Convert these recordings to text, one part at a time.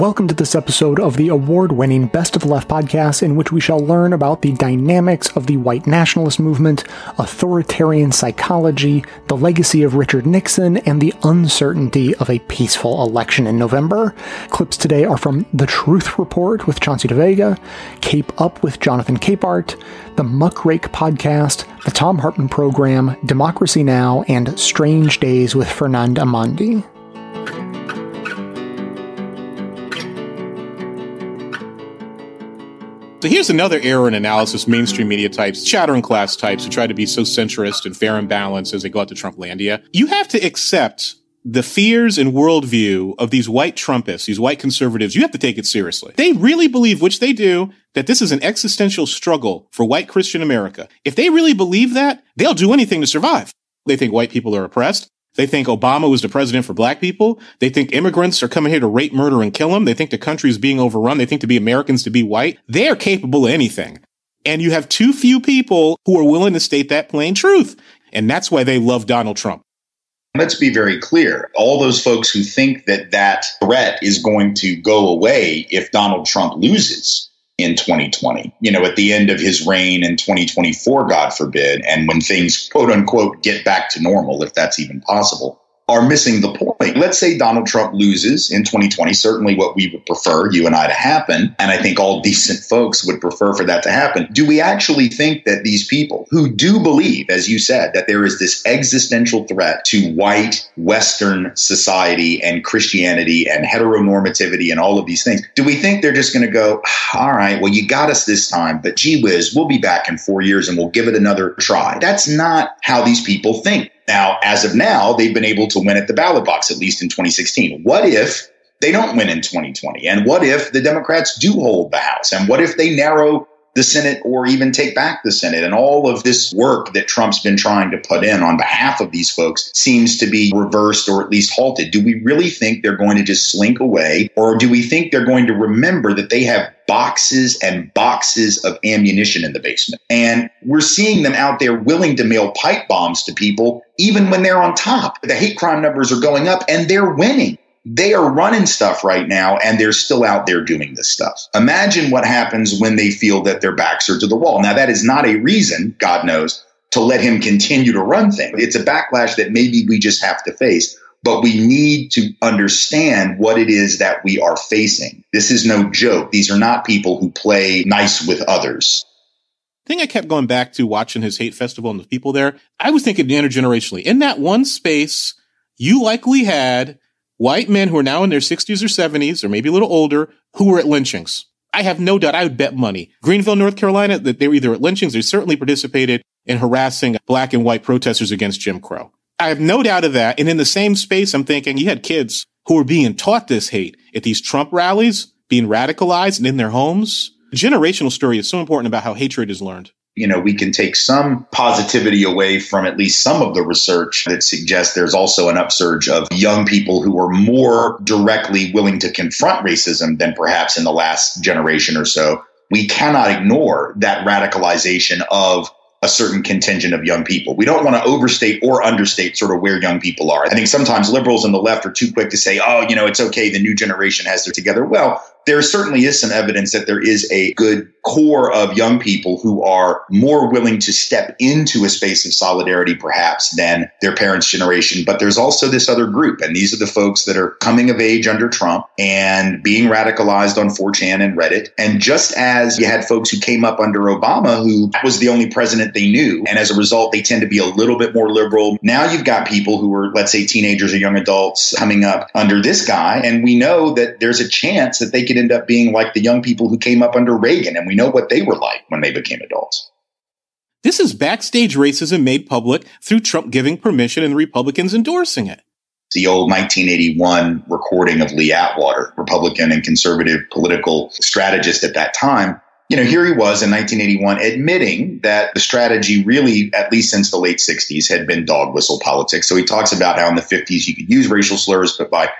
Welcome to this episode of the award winning Best of Left podcast, in which we shall learn about the dynamics of the white nationalist movement, authoritarian psychology, the legacy of Richard Nixon, and the uncertainty of a peaceful election in November. Clips today are from The Truth Report with Chauncey DeVega, Cape Up with Jonathan Capehart, the Muckrake podcast, the Thom Hartmann program, Democracy Now!, and Strange Days with Fernand Amandi. So here's another error in analysis mainstream media types, chattering class types who try to be so centrist and fair and balanced as they go out to Trumplandia. You have to accept the fears and worldview of these white Trumpists, these white conservatives, you have to take it seriously. They really believe, which they do, that this is an existential struggle for white Christian America. If they really believe that, they'll do anything to survive. They think white people are oppressed. They think Obama was the president for black people. They think immigrants are coming here to rape, murder, and kill them. They think the country is being overrun. They think to be Americans to be white. They are capable of anything. And you have too few people who are willing to state that plain truth. And that's why they love Donald Trump. Let's be very clear. All those folks who think that that threat is going to go away if Donald Trump loses in 2020, you know, at the end of his reign in 2024, God forbid, and when things quote unquote get back to normal, if that's even possible, are missing the point. Let's say Donald Trump loses in 2020, certainly what we would prefer, you and I, to happen. And I think all decent folks would prefer for that to happen. Do we actually think that these people who do believe, as you said, that there is this existential threat to white Western society and Christianity and heteronormativity and all of these things, do we think they're just going to go, ah, all right, well, you got us this time, but gee whiz, we'll be back in four years and we'll give it another try? That's not how these people think. Now, as of now, they've been able to win at the ballot box, at least in 2016. What if they don't win in 2020? And what if the Democrats do hold the House? And what if they narrow the Senate or even take back the Senate. And all of this work that Trump's been trying to put in on behalf of these folks seems to be reversed or at least halted. Do we really think they're going to just slink away? Or do we think they're going to remember that they have boxes and boxes of ammunition in the basement? And we're seeing them out there willing to mail pipe bombs to people even when they're on top. The hate crime numbers are going up and they're winning they are running stuff right now and they're still out there doing this stuff. Imagine what happens when they feel that their backs are to the wall. Now, that is not a reason, God knows, to let him continue to run things. It's a backlash that maybe we just have to face, but we need to understand what it is that we are facing. This is no joke. These are not people who play nice with others. thing I kept going back to watching his hate festival and the people there, I was thinking intergenerationally. In that one space, you likely had white men who are now in their 60s or 70s, or maybe a little older, who were at lynchings. I have no doubt I would bet money. Greenville, North Carolina, that they were either at lynchings or certainly participated in harassing black and white protesters against Jim Crow. I have no doubt of that. And in the same space, I'm thinking you had kids who were being taught this hate at these Trump rallies, being radicalized and in their homes. The generational story is so important about how hatred is learned you know, we can take some positivity away from at least some of the research that suggests there's also an upsurge of young people who are more directly willing to confront racism than perhaps in the last generation or so. We cannot ignore that radicalization of a certain contingent of young people. We don't want to overstate or understate sort of where young people are. I think sometimes liberals on the left are too quick to say, oh, you know, it's okay. The new generation has their together. Well, there certainly is some evidence that there is a good core of young people who are more willing to step into a space of solidarity, perhaps, than their parents' generation. But there's also this other group, and these are the folks that are coming of age under Trump and being radicalized on 4chan and Reddit. And just as you had folks who came up under Obama, who was the only president they knew, and as a result, they tend to be a little bit more liberal. Now you've got people who are, let's say, teenagers or young adults coming up under this guy, and we know that there's a chance that they could end up being like the young people who came up under Reagan, and we know what they were like when they became adults. This is backstage racism made public through Trump giving permission and the Republicans endorsing it. The old 1981 recording of Lee Atwater, Republican and conservative political strategist at that time. You know, here he was in 1981 admitting that the strategy really, at least since the late 60s, had been dog whistle politics. So he talks about how in the 50s you could use racial slurs, but by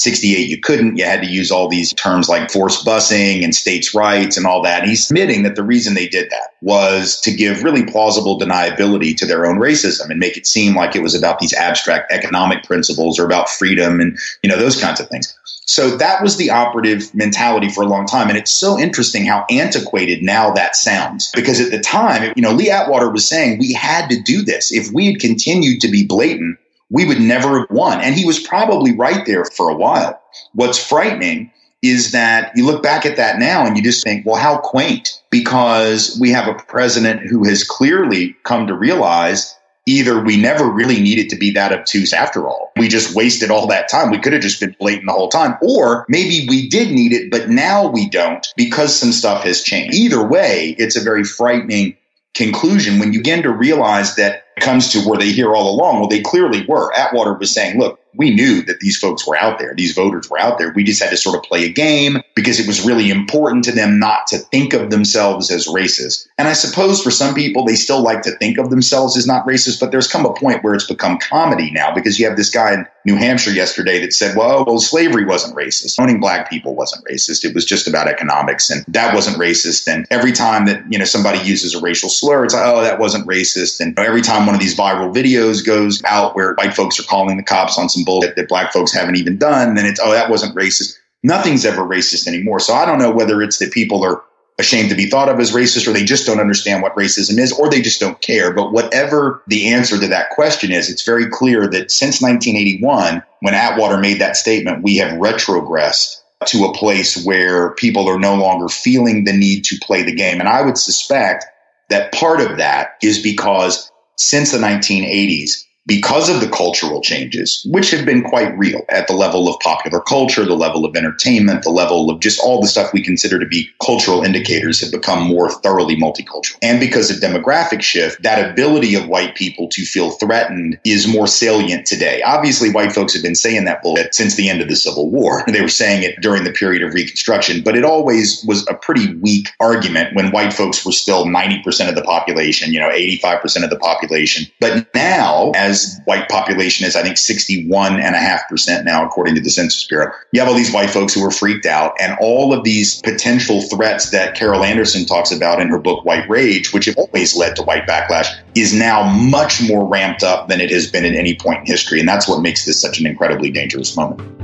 68, you couldn't. You had to use all these terms like forced busing and states' rights and all that. And he's admitting that the reason they did that was to give really plausible deniability to their own racism and make it seem like it was about these abstract economic principles or about freedom and, you know, those kinds of things. So that was the operative mentality for a long time. And it's so interesting how antiquated now that sounds. Because at the time, you know, Lee Atwater was saying we had to do this. If we had continued to be blatant, we would never have won. And he was probably right there for a while. What's frightening is that you look back at that now and you just think, well, how quaint, because we have a president who has clearly come to realize either we never really needed to be that obtuse after all. We just wasted all that time. We could have just been blatant the whole time. Or maybe we did need it, but now we don't because some stuff has changed. Either way, it's a very frightening conclusion when you begin to realize that comes to where they hear all along. Well, they clearly were. Atwater was saying, look, we knew that these folks were out there. These voters were out there. We just had to sort of play a game because it was really important to them not to think of themselves as racist. And I suppose for some people, they still like to think of themselves as not racist, but there's come a point where it's become comedy now because you have this guy in New Hampshire yesterday that said, well, well, slavery wasn't racist. Owning black people wasn't racist. It was just about economics and that wasn't racist. And every time that, you know, somebody uses a racial slur, it's like, oh, that wasn't racist. And every time one of these viral videos goes out where white folks are calling the cops on some bullshit that black folks haven't even done, then it's, oh, that wasn't racist. Nothing's ever racist anymore. So I don't know whether it's that people are ashamed to be thought of as racist or they just don't understand what racism is or they just don't care. But whatever the answer to that question is, it's very clear that since 1981, when Atwater made that statement, we have retrogressed to a place where people are no longer feeling the need to play the game. And I would suspect that part of that is because since the 1980s, because of the cultural changes, which have been quite real at the level of popular culture, the level of entertainment, the level of just all the stuff we consider to be cultural indicators have become more thoroughly multicultural. And because of demographic shift, that ability of white people to feel threatened is more salient today. Obviously, white folks have been saying that bullshit since the end of the Civil War. They were saying it during the period of Reconstruction, but it always was a pretty weak argument when white folks were still 90% of the population, you know, 85% of the population. But now, as white population is, I think, 61.5% now, according to the Census Bureau. You have all these white folks who are freaked out, and all of these potential threats that Carol Anderson talks about in her book, White Rage, which have always led to white backlash, is now much more ramped up than it has been at any point in history. And that's what makes this such an incredibly dangerous moment.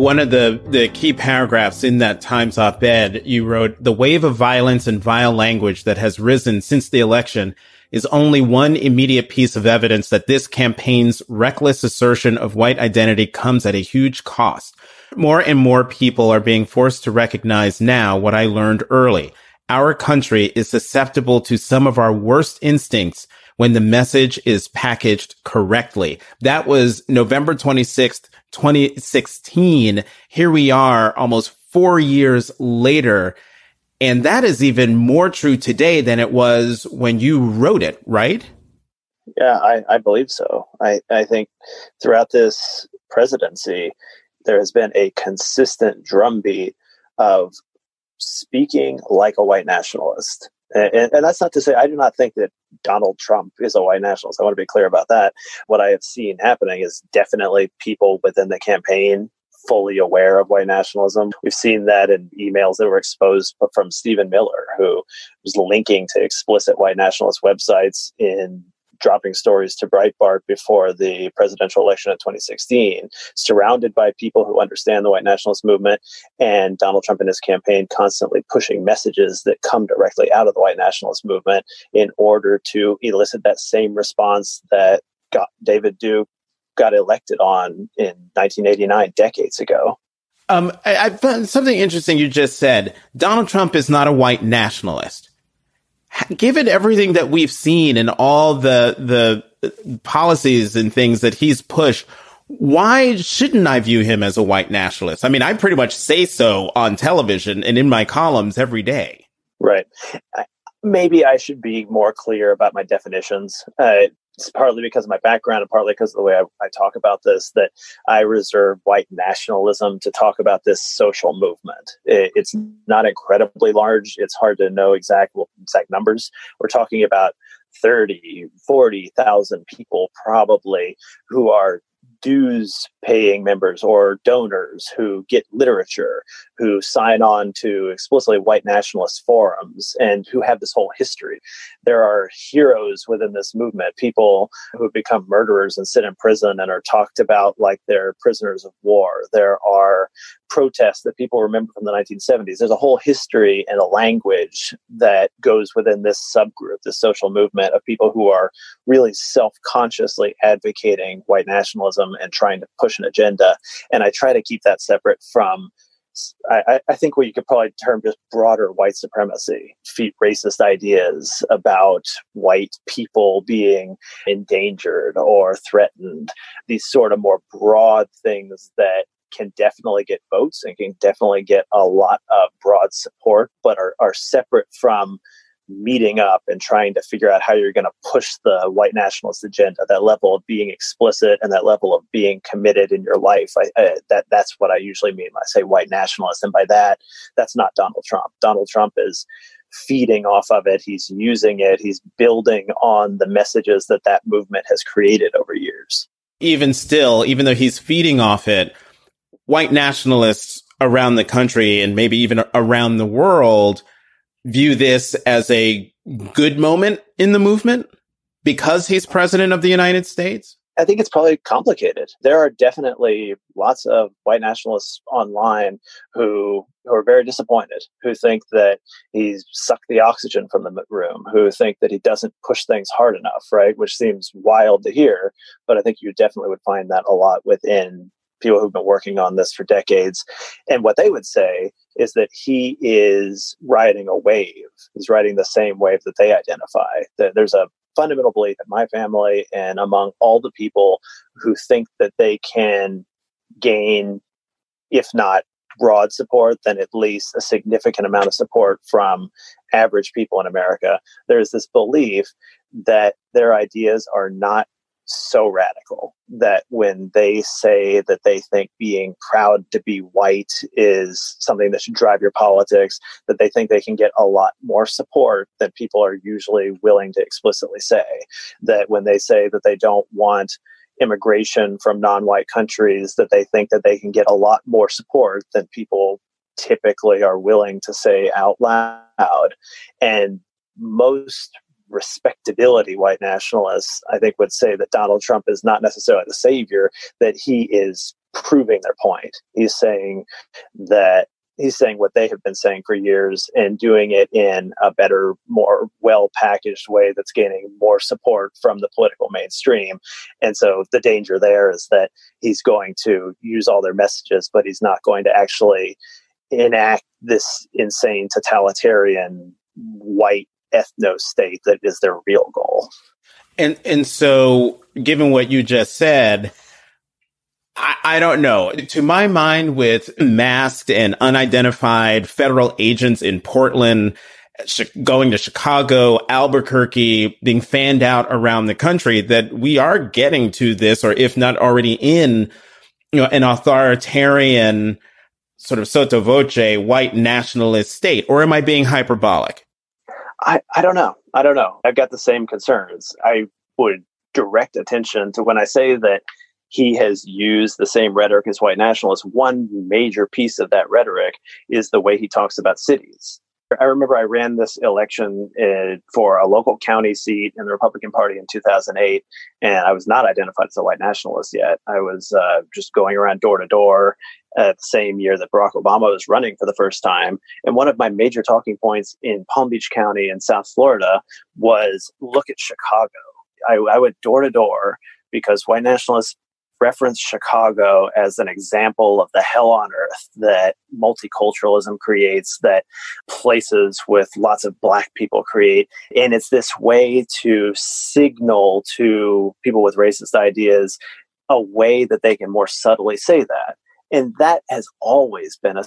One of the, the key paragraphs in that Times op-ed, you wrote, the wave of violence and vile language that has risen since the election is only one immediate piece of evidence that this campaign's reckless assertion of white identity comes at a huge cost. More and more people are being forced to recognize now what I learned early. Our country is susceptible to some of our worst instincts when the message is packaged correctly. That was November 26th, 2016. Here we are almost four years later. And that is even more true today than it was when you wrote it, right? Yeah, I, I believe so. I, I think throughout this presidency, there has been a consistent drumbeat of speaking like a white nationalist. And, and, that's not to say I do not think that Donald Trump is a white nationalist. I want to be clear about that. What I have seen happening is definitely people within the campaign fully aware of white nationalism. We've seen that in emails that were exposed from Stephen Miller, who was linking to explicit white nationalist websites in dropping stories to Breitbart before the presidential election of 2016, surrounded by people who understand the white nationalist movement, and Donald Trump and his campaign constantly pushing messages that come directly out of the white nationalist movement in order to elicit that same response that got David Duke got elected on in 1989, decades ago. Um, I, I found something interesting you just said. Donald Trump is not a white nationalist given everything that we've seen and all the the policies and things that he's pushed, why shouldn't I view him as a white nationalist? I mean, I pretty much say so on television and in my columns every day. Right. Maybe I should be more clear about my definitions. Uh, it's partly because of my background and partly because of the way I, I, talk about this that I reserve white nationalism to talk about this social movement. It, it's not incredibly large. It's hard to know exact exact numbers. We're talking about 30, 40,000 people probably who are dues paying members or donors who get literature, who sign on to explicitly white nationalist forums, and who have this whole history. There are heroes within this movement, people who have become murderers and sit in prison and are talked about like they're prisoners of war. There are protests that people remember from the 1970s. There's a whole history and a language that goes within this subgroup, this social movement of people who are really self consciously advocating white nationalism and trying to push an agenda. And I try to keep that separate from. I, I think what you could probably term just broader white supremacy, feet racist ideas about white people being endangered or threatened, these sort of more broad things that can definitely get votes and can definitely get a lot of broad support, but are, are separate from meeting up and trying to figure out how you're going to push the white nationalist agenda that level of being explicit and that level of being committed in your life. I, I, that that's what i usually mean when i say white nationalist and by that that's not donald trump. Donald trump is feeding off of it. He's using it. He's building on the messages that that movement has created over years. Even still even though he's feeding off it white nationalists around the country and maybe even around the world view this as a good moment in the movement because he's president of the United States? I think it's probably complicated. There are definitely lots of white nationalists online who who are very disappointed, who think that he's sucked the oxygen from the room, who think that he doesn't push things hard enough, right? Which seems wild to hear, but I think you definitely would find that a lot within people who've been working on this for decades. And what they would say is that he is riding a wave. He's riding the same wave that they identify. That there's a fundamental belief in my family and among all the people who think that they can gain, if not broad support, then at least a significant amount of support from average people in America. There's this belief that their ideas are not so radical that when they say that they think being proud to be white is something that should drive your politics, that they think they can get a lot more support than people are usually willing to explicitly say. That when they say that they don't want immigration from non white countries, that they think that they can get a lot more support than people typically are willing to say out loud. And most respectability white nationalists, I think, would say that Donald Trump is not necessarily the savior, that he is proving their point. He's saying that he's saying what they have been saying for years and doing it in a better, more well packaged way that's gaining more support from the political mainstream. And so the danger there is that he's going to use all their messages, but he's not going to actually enact this insane totalitarian white ethno state that is their real goal. And and so, given what you just said, I, I don't know. To my mind, with masked and unidentified federal agents in Portland, going to Chicago, Albuquerque, being fanned out around the country, that we are getting to this, or if not already in, you know, an authoritarian sort of sotto voce white nationalist state, or am I being hyperbolic? I, I don't know. I don't know. I've got the same concerns. I would direct attention to when I say that he has used the same rhetoric as white nationalists. One major piece of that rhetoric is the way he talks about cities. I remember I ran this election uh, for a local county seat in the Republican Party in 2008, and I was not identified as a white nationalist yet. I was uh, just going around door to door the same year that Barack Obama was running for the first time. And one of my major talking points in Palm Beach County in South Florida was look at Chicago. I, I went door to door because white nationalists reference Chicago as an example of the hell on earth that multiculturalism creates, that places with lots of black people create. And it's this way to signal to people with racist ideas a way that they can more subtly say that. And that has always been a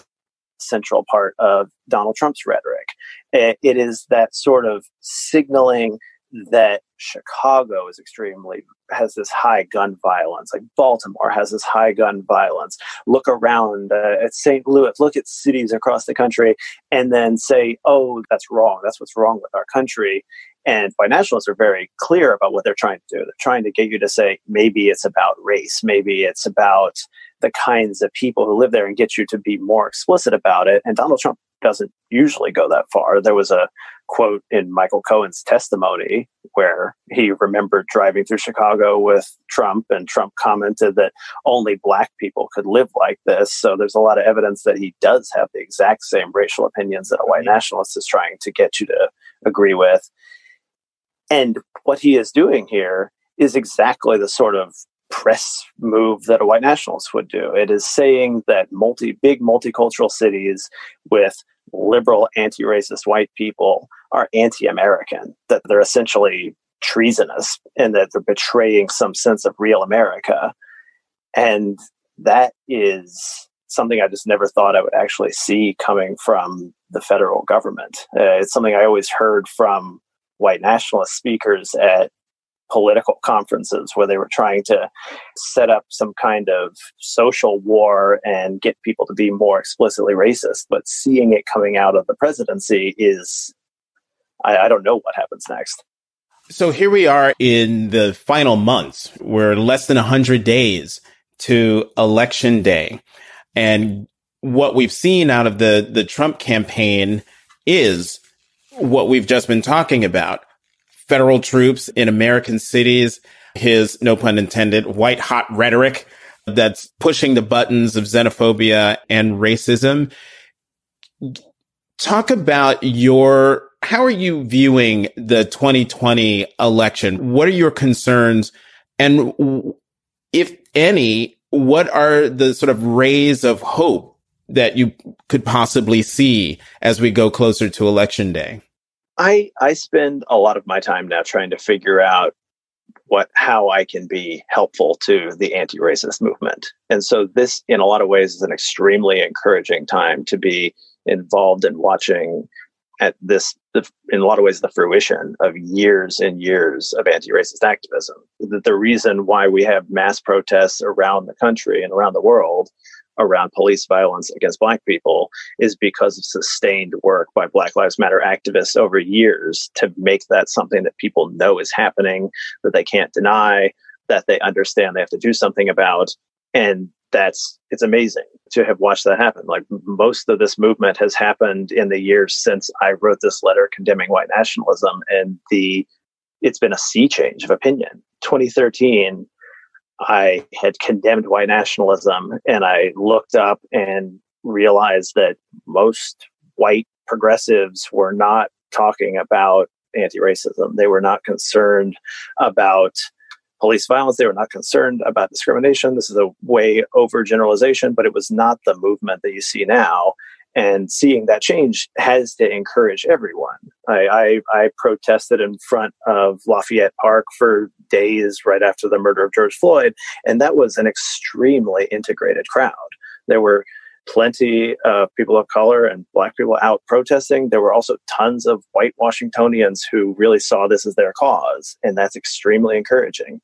central part of Donald Trump's rhetoric. It is that sort of signaling that Chicago is extremely has this high gun violence, like Baltimore has this high gun violence. Look around uh, at St. Louis, look at cities across the country, and then say, "Oh, that's wrong. That's what's wrong with our country." And white nationalists are very clear about what they're trying to do. They're trying to get you to say maybe it's about race, maybe it's about the kinds of people who live there, and get you to be more explicit about it. And Donald Trump doesn't usually go that far. There was a quote in Michael Cohen's testimony where he remembered driving through Chicago with Trump, and Trump commented that only black people could live like this. So there's a lot of evidence that he does have the exact same racial opinions that a white nationalist is trying to get you to agree with. And what he is doing here is exactly the sort of press move that a white nationalist would do. It is saying that multi big multicultural cities with liberal anti-racist white people are anti-American, that they're essentially treasonous and that they're betraying some sense of real America. And that is something I just never thought I would actually see coming from the federal government. Uh, it's something I always heard from white nationalist speakers at political conferences where they were trying to set up some kind of social war and get people to be more explicitly racist. But seeing it coming out of the presidency is, I, I don't know what happens next. So here we are in the final months. We're less than 100 days to election day. And what we've seen out of the, the Trump campaign is what we've just been talking about federal troops in American cities, his, no pun intended, white hot rhetoric that's pushing the buttons of xenophobia and racism. Talk about your, how are you viewing the 2020 election? What are your concerns? And if any, what are the sort of rays of hope that you could possibly see as we go closer to election day? I I spend a lot of my time now trying to figure out what how I can be helpful to the anti-racist movement. And so this in a lot of ways is an extremely encouraging time to be involved in watching at this in a lot of ways the fruition of years and years of anti-racist activism. The, the reason why we have mass protests around the country and around the world around police violence against black people is because of sustained work by black lives matter activists over years to make that something that people know is happening that they can't deny that they understand they have to do something about. And that's it's amazing to have watched that happen. Like most of this movement has happened in the years since i wrote this letter condemning white nationalism and the it's been a sea change of opinion. 2013 I had condemned white nationalism and I looked up and realized that most white progressives were not talking about anti racism. They were not concerned about police violence. They were not concerned about discrimination. This is a way overgeneralization, but it was not the movement that you see now and seeing that change has to encourage everyone. I, I, I, protested in front of Lafayette Park for days right after the murder of George Floyd, and that was an extremely integrated crowd. There were plenty of people of color and black people out protesting. There were also tons of white Washingtonians who really saw this as their cause, and that's extremely encouraging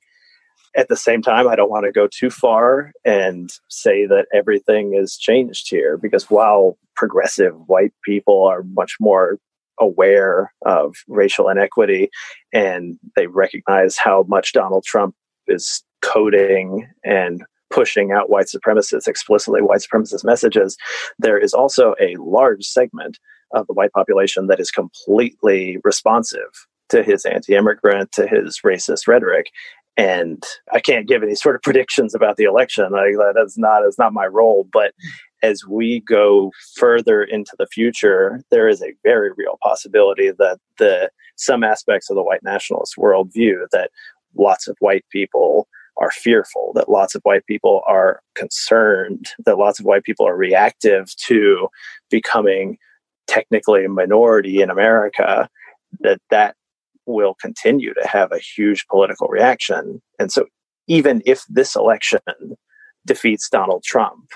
at the same time, I don't want to go too far and say that everything is changed here because while progressive white people are much more aware of racial inequity and they recognize how much Donald Trump is coding and pushing out white supremacists, explicitly white supremacist messages, there is also a large segment of the white population that is completely responsive to his anti immigrant, to his racist rhetoric and I can't give any sort of predictions about the election. Like that's not that's not my role. But as we go further into the future, there is a very real possibility that the some aspects of the white nationalist worldview that lots of white people are fearful, that lots of white people are concerned, that lots of white people are reactive to becoming technically a minority in America, that that will continue to have a huge political reaction. And so, even if this election defeats Donald Trump,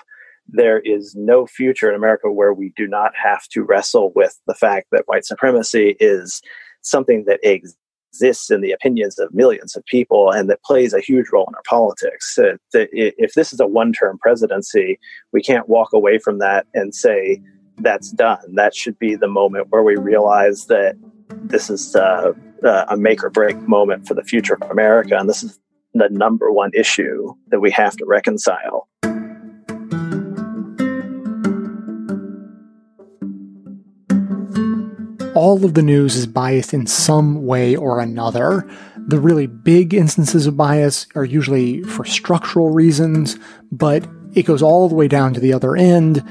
there is no future in America where we do not have to wrestle with the fact that white supremacy is something that exists in the opinions of millions of people and that plays a huge role in our politics. If this is a one term presidency, we can't walk away from that and say that's done. That should be the moment where we realize that this is uh, uh, a make or break moment for the future of America. And this is the number one issue that we have to reconcile. all of the news is biased in some way or another. The really big instances of bias are usually for structural reasons, but it goes all the way down to the other end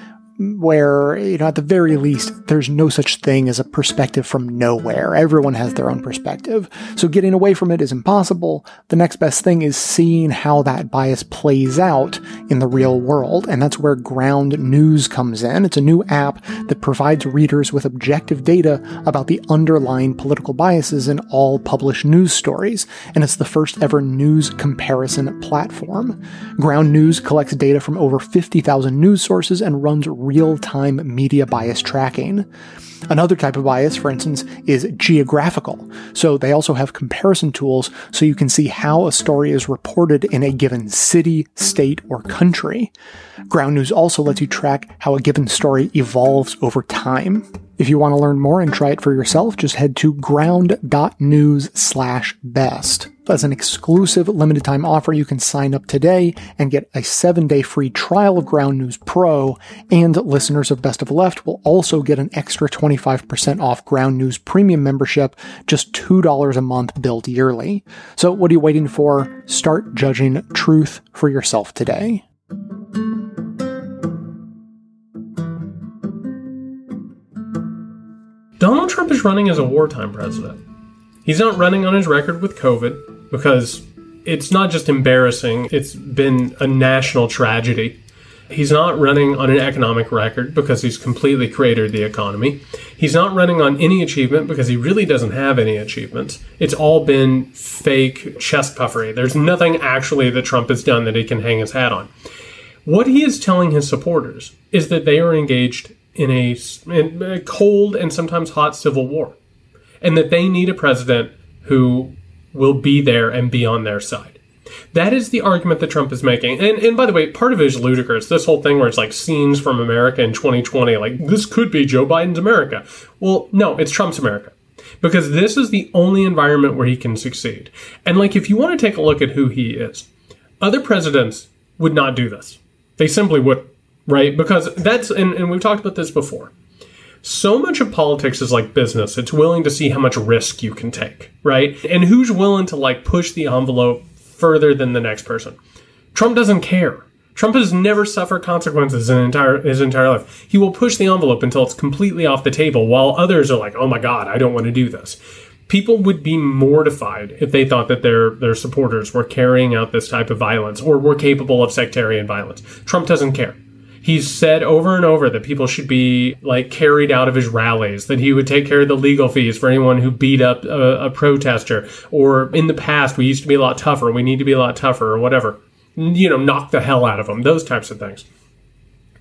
where, you know, at the very least, there's no such thing as a perspective from nowhere. Everyone has their own perspective. So getting away from it is impossible. The next best thing is seeing how that bias plays out in the real world. And that's where Ground News comes in. It's a new app that provides readers with objective data about the underlying political biases in all published news stories. And it's the first ever news comparison platform. Ground News collects data from over 50,000 news sources and runs real time media bias tracking. Another type of bias, for instance, is geographical. So they also have comparison tools so you can see how a story is reported in a given city, state, or country. Ground News also lets you track how a given story evolves over time. If you want to learn more and try it for yourself, just head to ground.news slash best. As an exclusive limited time offer, you can sign up today and get a seven day free trial of Ground News Pro, and listeners of Best of Left will also get an extra 25% off Ground News Premium membership, just $2 a month billed yearly. So what are you waiting for? Start judging truth for yourself today. Donald Trump is running as a wartime president. He's not running on his record with COVID because it's not just embarrassing, it's been a national tragedy. He's not running on an economic record because he's completely cratered the economy. He's not running on any achievement because he really doesn't have any achievements. It's all been fake chest puffery. There's nothing actually that Trump has done that he can hang his hat on. What he is telling his supporters is that they are engaged in a, in a cold and sometimes hot civil war, and that they need a president who will be there and be on their side. That is the argument that Trump is making. And, and by the way, part of it is ludicrous. This whole thing where it's like scenes from America in 2020, like this could be Joe Biden's America. Well, no, it's Trump's America. Because this is the only environment where he can succeed. And like, if you want to take a look at who he is, other presidents would not do this. They simply wouldn't right? Because that's, and, and we've talked about this before. So much of politics is like business. It's willing to see how much risk you can take, right? And who's willing to like push the envelope further than the next person. Trump doesn't care. Trump has never suffered consequences in entire his entire life. He will push the envelope until it's completely off the table, while others are like, "Oh my God, I don't want to do this." People would be mortified if they thought that their their supporters were carrying out this type of violence or were capable of sectarian violence. Trump doesn't care. He's said over and over that people should be like carried out of his rallies, that he would take care of the legal fees for anyone who beat up a, a protester, or in the past, we used to be a lot tougher, we need to be a lot tougher, or whatever. You know, knock the hell out of them, those types of things.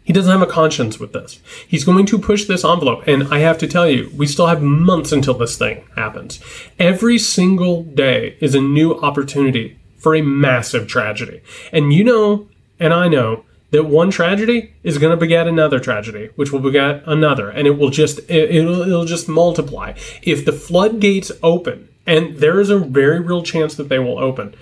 He doesn't have a conscience with this. He's going to push this envelope. And I have to tell you, we still have months until this thing happens. Every single day is a new opportunity for a massive tragedy. And you know, and I know, that one tragedy is going to beget another tragedy, which will beget another, and it will just it, will it'll just multiply. If the floodgates open, and there is a very real chance that they will open,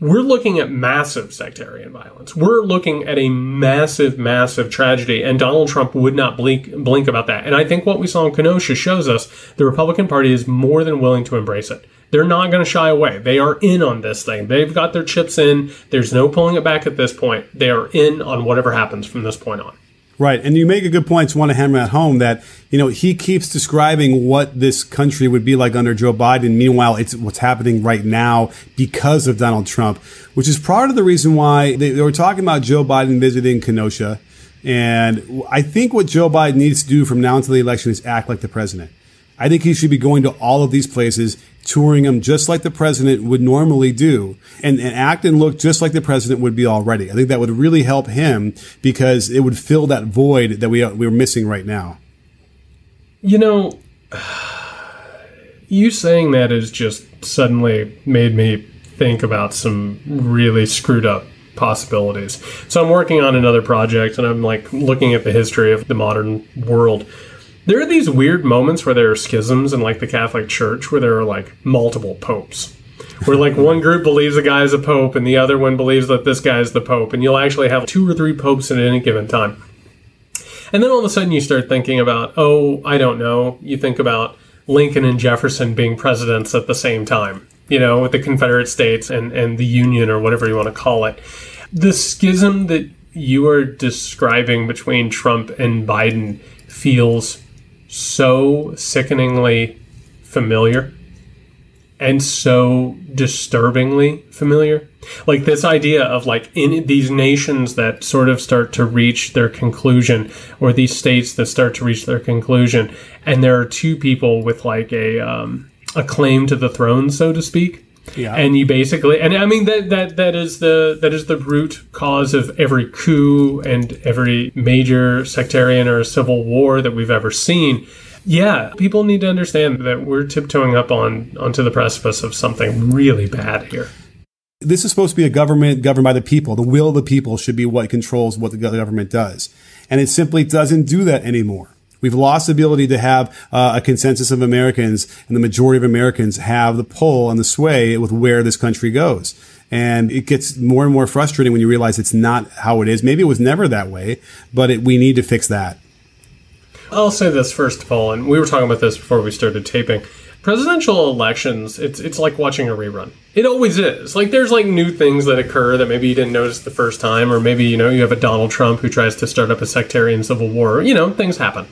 we're looking at massive sectarian violence. We're looking at a massive, massive tragedy, and Donald Trump would not blink blink about that. And I think what we saw in Kenosha shows us the Republican Party is more than willing to embrace it. They're not going to shy away. They are in on this thing. They've got their chips in. There's no pulling it back at this point. They are in on whatever happens from this point on. Right. And you make a good point to want to hammer at home that, you know, he keeps describing what this country would be like under Joe Biden. Meanwhile, it's what's happening right now because of Donald Trump, which is part of the reason why they, they were talking about Joe Biden visiting Kenosha. And I think what Joe Biden needs to do from now until the election is act like the president. I think he should be going to all of these places, touring them just like the president would normally do and, and act and look just like the president would be already. I think that would really help him because it would fill that void that we, we're missing right now. You know, you saying that has just suddenly made me think about some really screwed up possibilities. So I'm working on another project and I'm like looking at the history of the modern world. There are these weird moments where there are schisms in like the Catholic Church where there are like multiple popes. Where like one group believes a guy is a pope and the other one believes that this guy is the pope, and you'll actually have two or three popes at any given time. And then all of a sudden you start thinking about, oh, I don't know. You think about Lincoln and Jefferson being presidents at the same time, you know, with the Confederate States and, and the Union or whatever you want to call it. The schism that you are describing between Trump and Biden feels so sickeningly familiar and so disturbingly familiar. Like this idea of like in these nations that sort of start to reach their conclusion, or these states that start to reach their conclusion, and there are two people with like a um, a claim to the throne, so to speak. Yeah. And you basically, and I mean that that that is the that is the root cause of every coup and every major sectarian or civil war that we've ever seen yeah, people need to understand that we're tiptoeing up on onto the precipice of something really bad here. This is supposed to be a government governed by the people. The will of the people should be what controls what the government does. And it simply doesn't do that anymore. We've lost the ability to have uh, a consensus of Americans, and the majority of Americans have the pull and the sway with where this country goes. And it gets more and more frustrating when you realize it's not how it is. Maybe it was never that way, but it, we need to fix that. I'll say this first of all, and we were talking about this before we started taping. Presidential elections, it's it's like watching a rerun. It always is. Like there's like new things that occur that maybe you didn't notice the first time, or maybe you know you have a Donald Trump who tries to start up a sectarian civil war. You know things happen.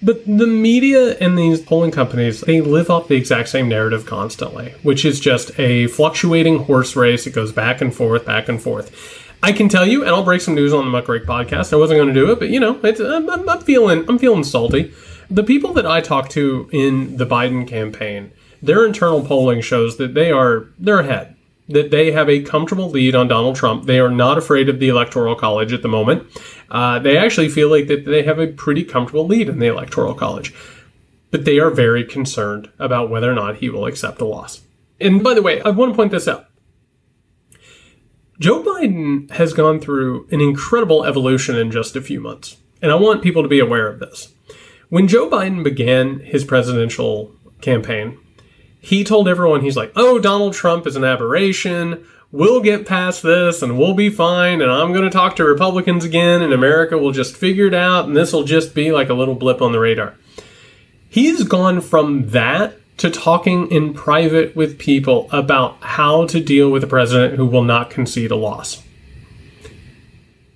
But the media and these polling companies, they live off the exact same narrative constantly, which is just a fluctuating horse race. It goes back and forth, back and forth. I can tell you, and I'll break some news on the Muckrake podcast. I wasn't going to do it, but you know, I'm, I'm, I'm feeling I'm feeling salty. The people that I talk to in the Biden campaign, their internal polling shows that they are they're ahead. That they have a comfortable lead on Donald Trump. They are not afraid of the Electoral College at the moment. Uh, they actually feel like that they have a pretty comfortable lead in the Electoral College, but they are very concerned about whether or not he will accept a loss. And by the way, I want to point this out. Joe Biden has gone through an incredible evolution in just a few months. And I want people to be aware of this. When Joe Biden began his presidential campaign, he told everyone, he's like, oh, Donald Trump is an aberration. We'll get past this and we'll be fine. And I'm going to talk to Republicans again and America will just figure it out. And this will just be like a little blip on the radar. He's gone from that to talking in private with people about how to deal with a president who will not concede a loss.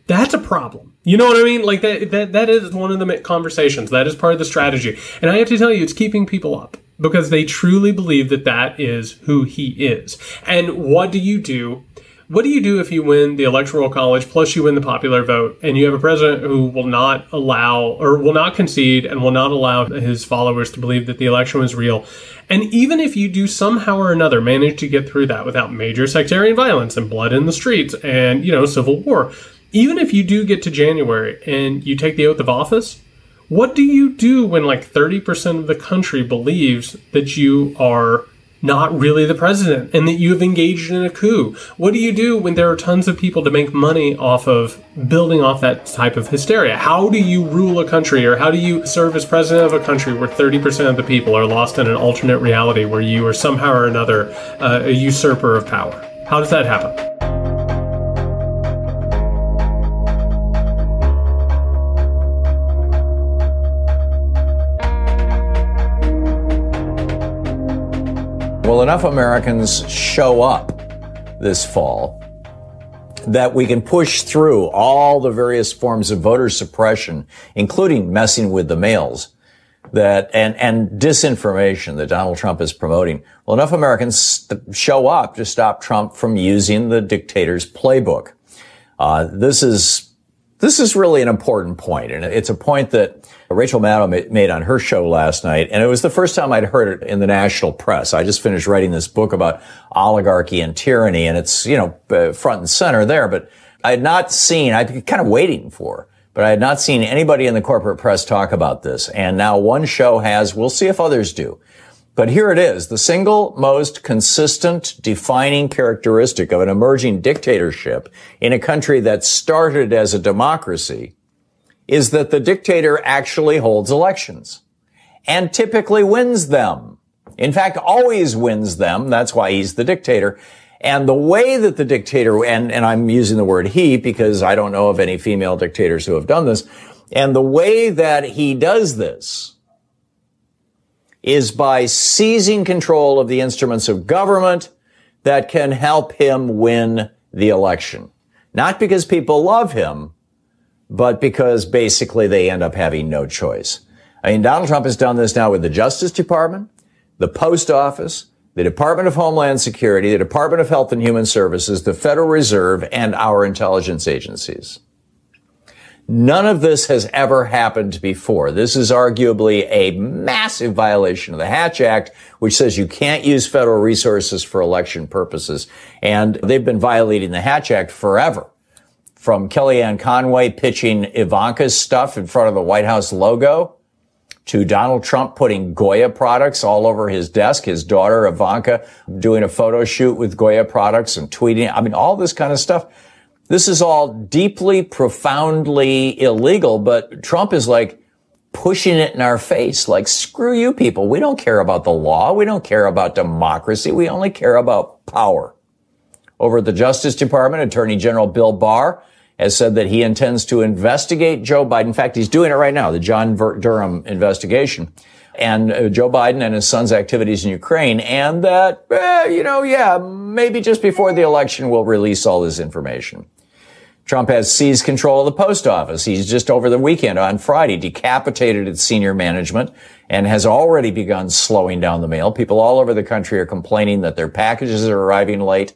That's a problem. You know what I mean? Like that that that is one of the conversations. That is part of the strategy. And I have to tell you it's keeping people up because they truly believe that that is who he is. And what do you do what do you do if you win the electoral college plus you win the popular vote and you have a president who will not allow or will not concede and will not allow his followers to believe that the election was real? And even if you do somehow or another manage to get through that without major sectarian violence and blood in the streets and you know civil war even if you do get to january and you take the oath of office what do you do when like 30% of the country believes that you are not really the president and that you have engaged in a coup? What do you do when there are tons of people to make money off of building off that type of hysteria? How do you rule a country or how do you serve as president of a country where 30% of the people are lost in an alternate reality where you are somehow or another uh, a usurper of power? How does that happen? Will enough Americans show up this fall that we can push through all the various forms of voter suppression, including messing with the mails that and and disinformation that Donald Trump is promoting. Well, enough Americans show up to stop Trump from using the dictator's playbook. Uh, this is this is really an important point, and it's a point that Rachel Maddow made on her show last night, and it was the first time I'd heard it in the national press. I just finished writing this book about oligarchy and tyranny, and it's, you know, uh, front and center there, but I had not seen, I'd been kind of waiting for, but I had not seen anybody in the corporate press talk about this. And now one show has, we'll see if others do, But here it is. The single most consistent defining characteristic of an emerging dictatorship in a country that started as a democracy is that the dictator actually holds elections and typically wins them. In fact, always wins them. That's why he's the dictator. And the way that the dictator, and, and I'm using the word he because I don't know of any female dictators who have done this. And the way that he does this is by seizing control of the instruments of government that can help him win the election. Not because people love him, but because basically they end up having no choice. I mean, Donald Trump has done this now with the Justice Department, the Post Office, the Department of Homeland Security, the Department of Health and Human Services, the Federal Reserve, and our intelligence agencies. None of this has ever happened before. This is arguably a massive violation of the Hatch Act, which says you can't use federal resources for election purposes. And they've been violating the Hatch Act forever. From Kellyanne Conway pitching Ivanka's stuff in front of the White House logo to Donald Trump putting Goya products all over his desk, his daughter Ivanka doing a photo shoot with Goya products and tweeting. I mean, all this kind of stuff. This is all deeply, profoundly illegal, but Trump is like pushing it in our face. Like, screw you people. We don't care about the law. We don't care about democracy. We only care about power. Over at the Justice Department, Attorney General Bill Barr has said that he intends to investigate Joe Biden. In fact, he's doing it right now, the John Durham investigation and uh, Joe Biden and his son's activities in Ukraine, and that, eh, you know, yeah, maybe just before the election we'll release all this information. Trump has seized control of the post office. He's just over the weekend on Friday decapitated its senior management and has already begun slowing down the mail. People all over the country are complaining that their packages are arriving late.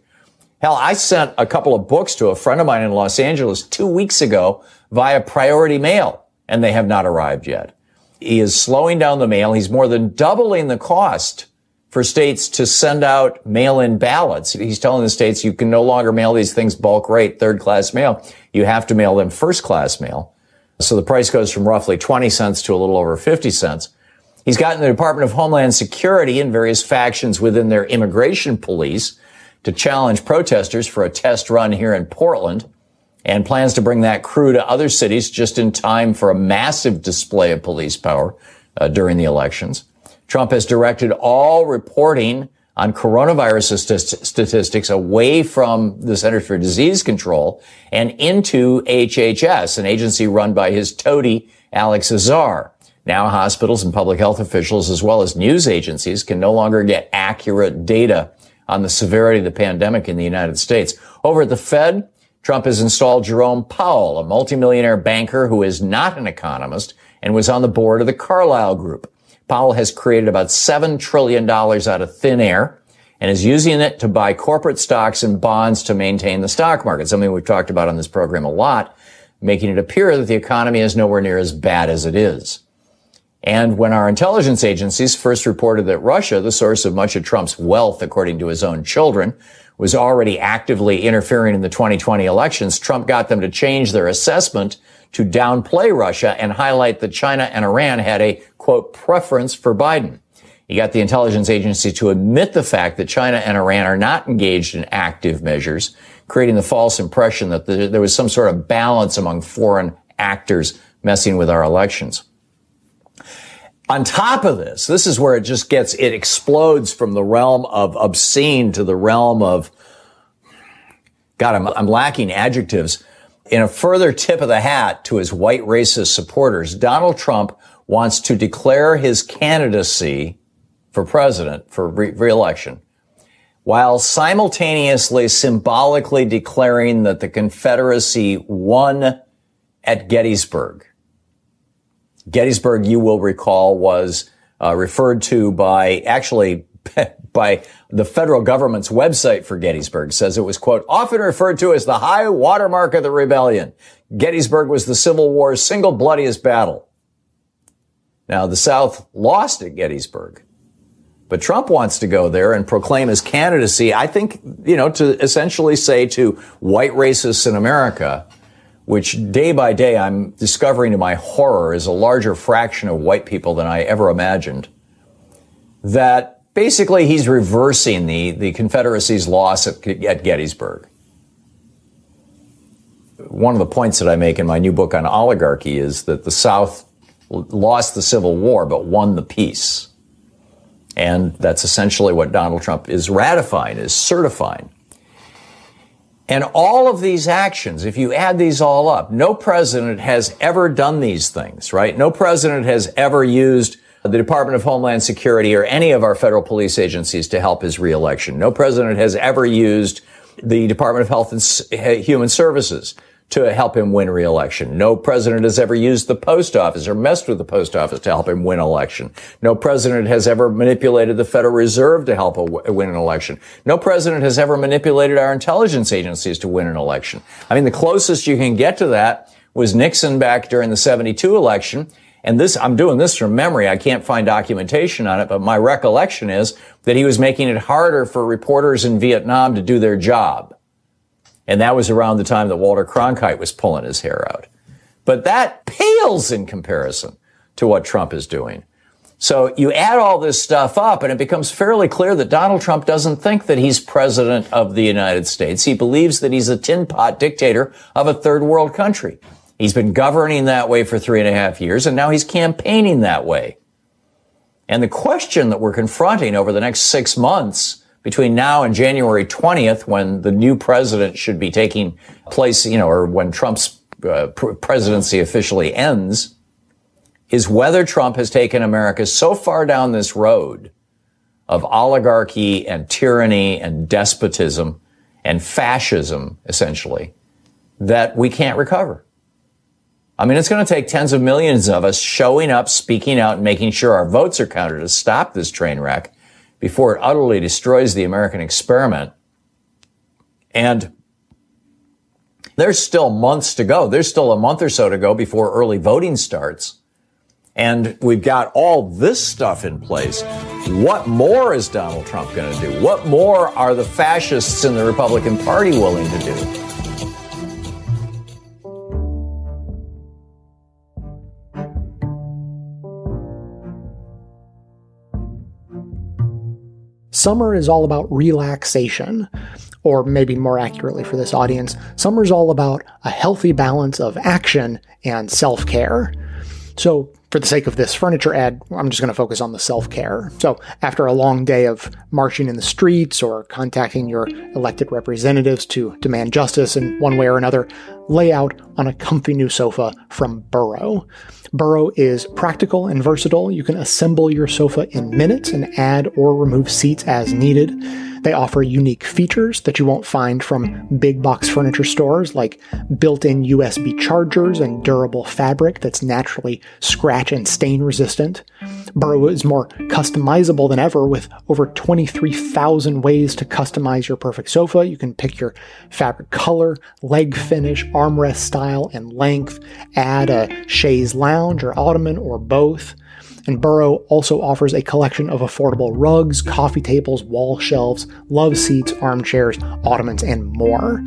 Hell, I sent a couple of books to a friend of mine in Los Angeles two weeks ago via priority mail, and they have not arrived yet. He is slowing down the mail. He's more than doubling the cost for states to send out mail-in ballots. He's telling the states you can no longer mail these things bulk rate, third class mail. You have to mail them first class mail. So the price goes from roughly 20 cents to a little over 50 cents. He's gotten the Department of Homeland Security and various factions within their immigration police to challenge protesters for a test run here in Portland and plans to bring that crew to other cities just in time for a massive display of police power uh, during the elections. Trump has directed all reporting on coronavirus statistics away from the Centers for Disease Control and into HHS, an agency run by his toady, Alex Azar. Now hospitals and public health officials, as well as news agencies, can no longer get accurate data on the severity of the pandemic in the United States. Over at the Fed, Trump has installed Jerome Powell, a multimillionaire banker who is not an economist and was on the board of the Carlyle Group. Powell has created about $7 trillion out of thin air and is using it to buy corporate stocks and bonds to maintain the stock market, something we've talked about on this program a lot, making it appear that the economy is nowhere near as bad as it is. And when our intelligence agencies first reported that Russia, the source of much of Trump's wealth, according to his own children, was already actively interfering in the 2020 elections, Trump got them to change their assessment to downplay Russia and highlight that China and Iran had a quote preference for Biden. He got the intelligence agency to admit the fact that China and Iran are not engaged in active measures, creating the false impression that there was some sort of balance among foreign actors messing with our elections. On top of this, this is where it just gets, it explodes from the realm of obscene to the realm of, God, I'm, I'm lacking adjectives. In a further tip of the hat to his white racist supporters, Donald Trump wants to declare his candidacy for president for re- reelection while simultaneously symbolically declaring that the Confederacy won at Gettysburg. Gettysburg, you will recall, was uh, referred to by actually by the federal government's website for Gettysburg says it was quote often referred to as the high watermark of the rebellion. Gettysburg was the Civil War's single bloodiest battle. Now the South lost at Gettysburg, but Trump wants to go there and proclaim his candidacy. I think you know to essentially say to white racists in America which day by day I'm discovering to my horror is a larger fraction of white people than I ever imagined. that basically he's reversing the, the Confederacy's loss at, at Gettysburg. One of the points that I make in my new book on oligarchy is that the South lost the Civil War but won the peace. And that's essentially what Donald Trump is ratifying, is certifying. And all of these actions, if you add these all up, no president has ever done these things, right? No president has ever used the Department of Homeland Security or any of our federal police agencies to help his reelection. No president has ever used the Department of Health and Human Services to help him win re-election. No president has ever used the post office or messed with the post office to help him win election. No president has ever manipulated the Federal Reserve to help win an election. No president has ever manipulated our intelligence agencies to win an election. I mean, the closest you can get to that was Nixon back during the 72 election. And this, I'm doing this from memory. I can't find documentation on it, but my recollection is that he was making it harder for reporters in Vietnam to do their job. And that was around the time that Walter Cronkite was pulling his hair out. But that pales in comparison to what Trump is doing. So you add all this stuff up and it becomes fairly clear that Donald Trump doesn't think that he's president of the United States. He believes that he's a tin pot dictator of a third world country. He's been governing that way for three and a half years and now he's campaigning that way. And the question that we're confronting over the next six months between now and January 20th, when the new president should be taking place, you know, or when Trump's uh, pr- presidency officially ends, is whether Trump has taken America so far down this road of oligarchy and tyranny and despotism and fascism, essentially, that we can't recover. I mean, it's going to take tens of millions of us showing up, speaking out, and making sure our votes are counted to stop this train wreck before it utterly destroys the American experiment. And there's still months to go. There's still a month or so to go before early voting starts. And we've got all this stuff in place. What more is Donald Trump going to do? What more are the fascists in the Republican Party willing to do? Summer is all about relaxation. Or maybe more accurately for this audience, summer is all about a healthy balance of action and self care. So, for the sake of this furniture ad, I'm just going to focus on the self care. So, after a long day of marching in the streets or contacting your elected representatives to demand justice in one way or another, lay out on a comfy new sofa from Burrow. Burrow is practical and versatile. You can assemble your sofa in minutes and add or remove seats as needed. They offer unique features that you won't find from big box furniture stores like built-in USB chargers and durable fabric that's naturally scratch and stain resistant. Burrow is more customizable than ever with over 23,000 ways to customize your perfect sofa. You can pick your fabric color, leg finish, armrest style, and length, add a chaise lounge or ottoman or both and Burrow also offers a collection of affordable rugs, coffee tables, wall shelves, love seats, armchairs, ottomans, and more.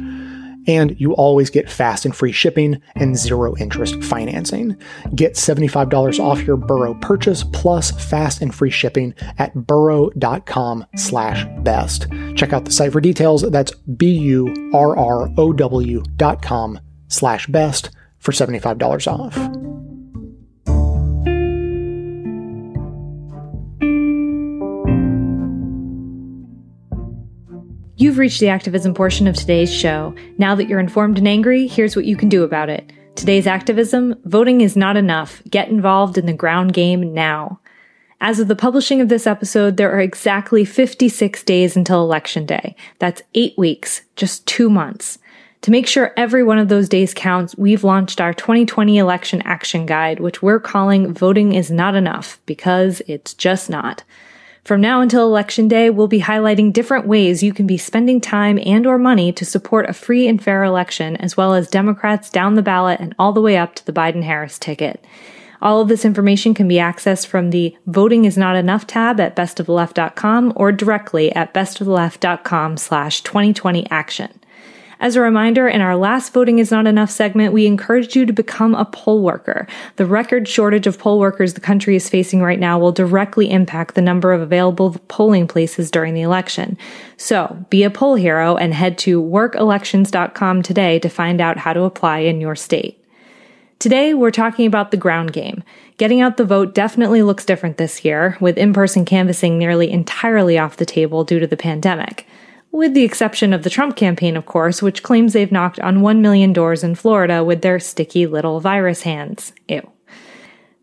And you always get fast and free shipping and zero interest financing. Get $75 off your Burrow purchase plus fast and free shipping at burrow.com slash best. Check out the site for details. That's B-U-R-R-O-W dot com slash best for $75 off. You've reached the activism portion of today's show. Now that you're informed and angry, here's what you can do about it. Today's activism voting is not enough. Get involved in the ground game now. As of the publishing of this episode, there are exactly 56 days until Election Day. That's eight weeks, just two months. To make sure every one of those days counts, we've launched our 2020 Election Action Guide, which we're calling Voting is Not Enough, because it's just not. From now until election day, we'll be highlighting different ways you can be spending time and or money to support a free and fair election, as well as Democrats down the ballot and all the way up to the Biden-Harris ticket. All of this information can be accessed from the Voting is Not Enough tab at bestoftheleft.com or directly at bestoftheleft.com slash 2020 action. As a reminder, in our last Voting is Not Enough segment, we encouraged you to become a poll worker. The record shortage of poll workers the country is facing right now will directly impact the number of available polling places during the election. So, be a poll hero and head to workelections.com today to find out how to apply in your state. Today, we're talking about the ground game. Getting out the vote definitely looks different this year, with in person canvassing nearly entirely off the table due to the pandemic. With the exception of the Trump campaign, of course, which claims they've knocked on 1 million doors in Florida with their sticky little virus hands. Ew.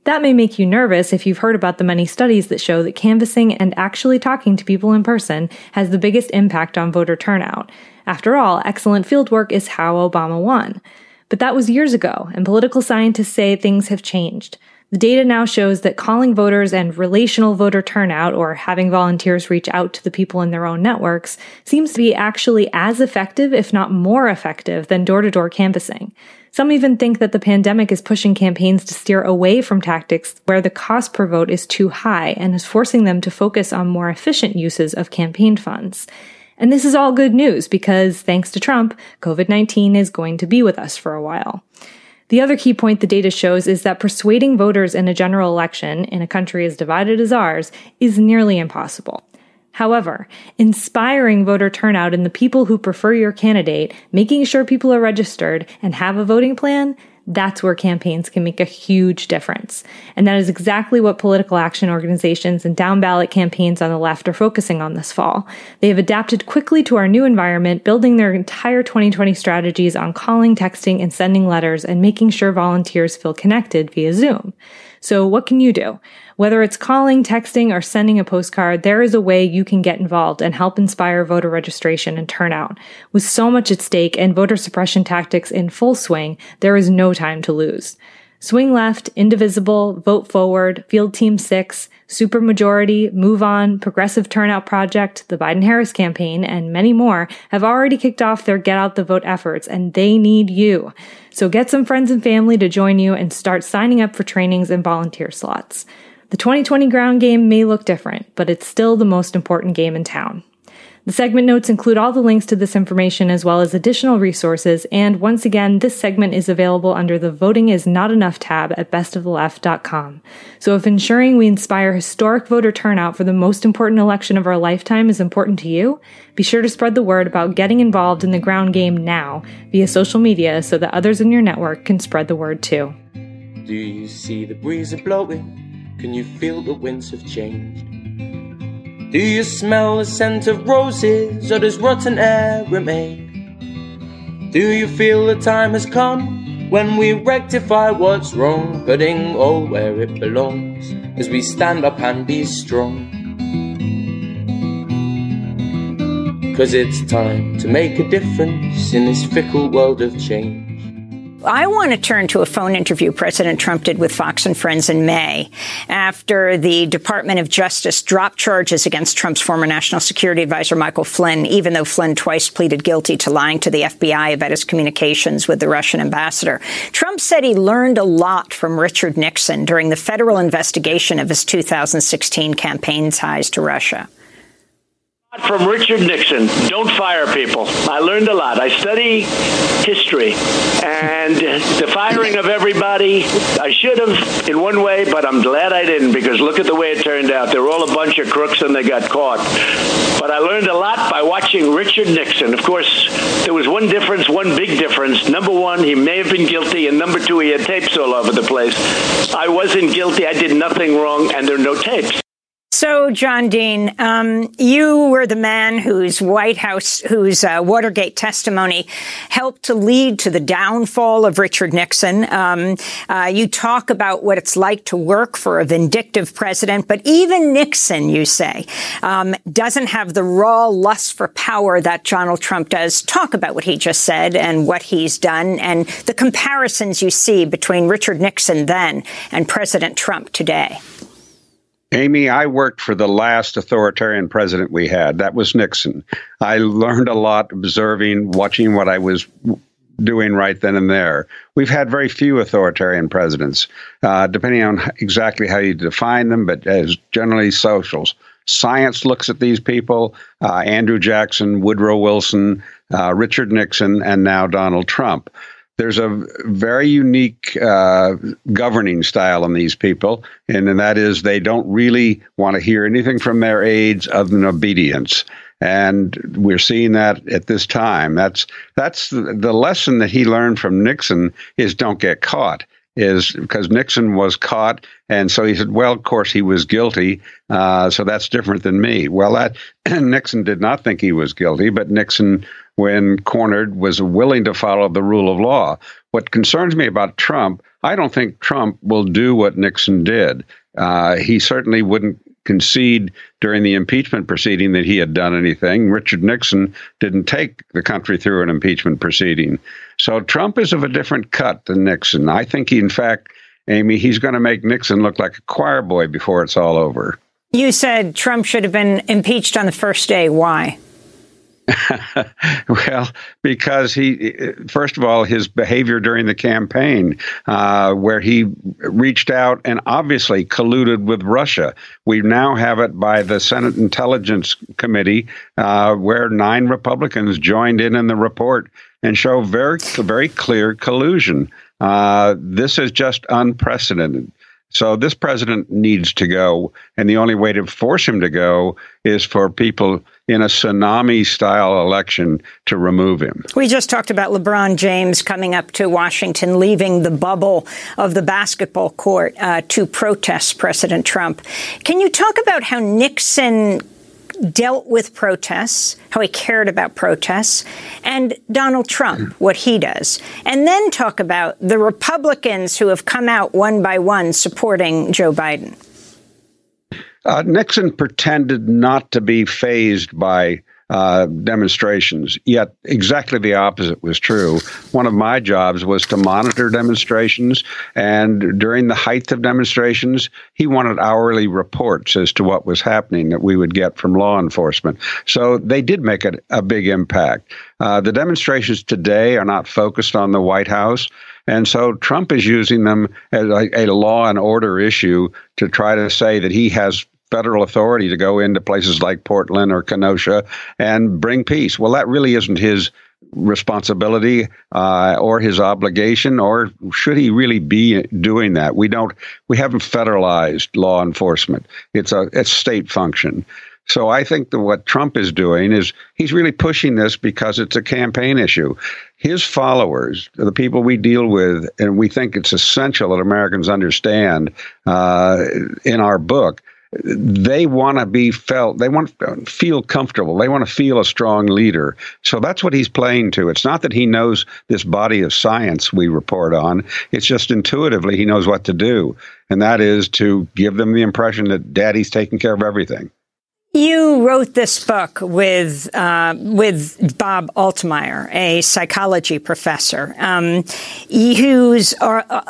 That may make you nervous if you've heard about the many studies that show that canvassing and actually talking to people in person has the biggest impact on voter turnout. After all, excellent fieldwork is how Obama won. But that was years ago, and political scientists say things have changed. The data now shows that calling voters and relational voter turnout, or having volunteers reach out to the people in their own networks, seems to be actually as effective, if not more effective, than door to door canvassing. Some even think that the pandemic is pushing campaigns to steer away from tactics where the cost per vote is too high and is forcing them to focus on more efficient uses of campaign funds. And this is all good news because thanks to Trump, COVID-19 is going to be with us for a while. The other key point the data shows is that persuading voters in a general election in a country as divided as ours is nearly impossible. However, inspiring voter turnout in the people who prefer your candidate, making sure people are registered and have a voting plan, that's where campaigns can make a huge difference. And that is exactly what political action organizations and down ballot campaigns on the left are focusing on this fall. They have adapted quickly to our new environment, building their entire 2020 strategies on calling, texting, and sending letters and making sure volunteers feel connected via Zoom. So what can you do? Whether it's calling, texting, or sending a postcard, there is a way you can get involved and help inspire voter registration and turnout. With so much at stake and voter suppression tactics in full swing, there is no time to lose. Swing Left, Indivisible, Vote Forward, Field Team 6, Supermajority, Move On, Progressive Turnout Project, the Biden Harris campaign, and many more have already kicked off their Get Out the Vote efforts, and they need you. So get some friends and family to join you and start signing up for trainings and volunteer slots. The 2020 ground game may look different, but it's still the most important game in town. The segment notes include all the links to this information as well as additional resources, and once again, this segment is available under the Voting is Not Enough tab at bestoftheleft.com. So if ensuring we inspire historic voter turnout for the most important election of our lifetime is important to you, be sure to spread the word about getting involved in the ground game now via social media so that others in your network can spread the word too. Do you see the breeze blowing? Can you feel the winds have changed? Do you smell the scent of roses or does rotten air remain? Do you feel the time has come when we rectify what's wrong, putting all where it belongs as we stand up and be strong? Cause it's time to make a difference in this fickle world of change. I want to turn to a phone interview President Trump did with Fox and Friends in May after the Department of Justice dropped charges against Trump's former national security advisor, Michael Flynn, even though Flynn twice pleaded guilty to lying to the FBI about his communications with the Russian ambassador. Trump said he learned a lot from Richard Nixon during the federal investigation of his 2016 campaign ties to Russia. From Richard Nixon, don't fire people. I learned a lot. I study history, and the firing of everybody, I should have in one way, but I'm glad I didn't because look at the way it turned out. They're all a bunch of crooks and they got caught. But I learned a lot by watching Richard Nixon. Of course, there was one difference, one big difference. Number one, he may have been guilty, and number two, he had tapes all over the place. I wasn't guilty. I did nothing wrong, and there are no tapes. So, John Dean, um, you were the man whose White House, whose uh, Watergate testimony helped to lead to the downfall of Richard Nixon. Um, uh, you talk about what it's like to work for a vindictive president, but even Nixon, you say, um, doesn't have the raw lust for power that Donald Trump does. Talk about what he just said and what he's done and the comparisons you see between Richard Nixon then and President Trump today. Amy, I worked for the last authoritarian president we had. That was Nixon. I learned a lot observing, watching what I was doing right then and there. We've had very few authoritarian presidents, uh, depending on exactly how you define them, but as generally socials, Science looks at these people uh, Andrew Jackson, Woodrow Wilson, uh, Richard Nixon, and now Donald Trump. There's a very unique uh, governing style in these people, and, and that is they don't really want to hear anything from their aides other than obedience and we're seeing that at this time. That's that's the, lesson that he learned from Nixon is don't get caught. Is because Nixon was caught, and so he said, "Well, of course he was guilty, uh, so that's different than me." Well, that Nixon did not think he was guilty, but Nixon, when cornered, was willing to follow the rule of law. What concerns me about Trump, I don't think Trump will do what Nixon did. Uh, he certainly wouldn't concede during the impeachment proceeding that he had done anything. Richard Nixon didn't take the country through an impeachment proceeding. So Trump is of a different cut than Nixon. I think he, in fact, Amy, he's going to make Nixon look like a choir boy before it's all over. You said Trump should have been impeached on the first day. Why? well, because he, first of all, his behavior during the campaign, uh, where he reached out and obviously colluded with Russia. We now have it by the Senate Intelligence Committee, uh, where nine Republicans joined in in the report and show very, very clear collusion. Uh, this is just unprecedented. So this president needs to go, and the only way to force him to go is for people in a tsunami style election to remove him. We just talked about LeBron James coming up to Washington, leaving the bubble of the basketball court uh, to protest President Trump. Can you talk about how Nixon dealt with protests, how he cared about protests, and Donald Trump, what he does. And then talk about the Republicans who have come out one by one supporting Joe Biden. Uh, Nixon pretended not to be fazed by uh, demonstrations. Yet exactly the opposite was true. One of my jobs was to monitor demonstrations, and during the height of demonstrations, he wanted hourly reports as to what was happening that we would get from law enforcement. So they did make a, a big impact. Uh, the demonstrations today are not focused on the White House. And so Trump is using them as a, a, law and order issue to try to say that he has federal authority to go into places like Portland or Kenosha and bring peace. Well, that really isn't his responsibility uh, or his obligation, or should he really be doing that? We don't. We haven't federalized law enforcement. It's a it's state function. So I think that what Trump is doing is he's really pushing this because it's a campaign issue. His followers, the people we deal with, and we think it's essential that Americans understand uh, in our book they want to be felt they want to feel comfortable they want to feel a strong leader. So that's what he's playing to. It's not that he knows this body of science we report on. It's just intuitively he knows what to do. And that is to give them the impression that daddy's taking care of everything you wrote this book with uh, with Bob Altemeyer, a psychology professor, um, who's a,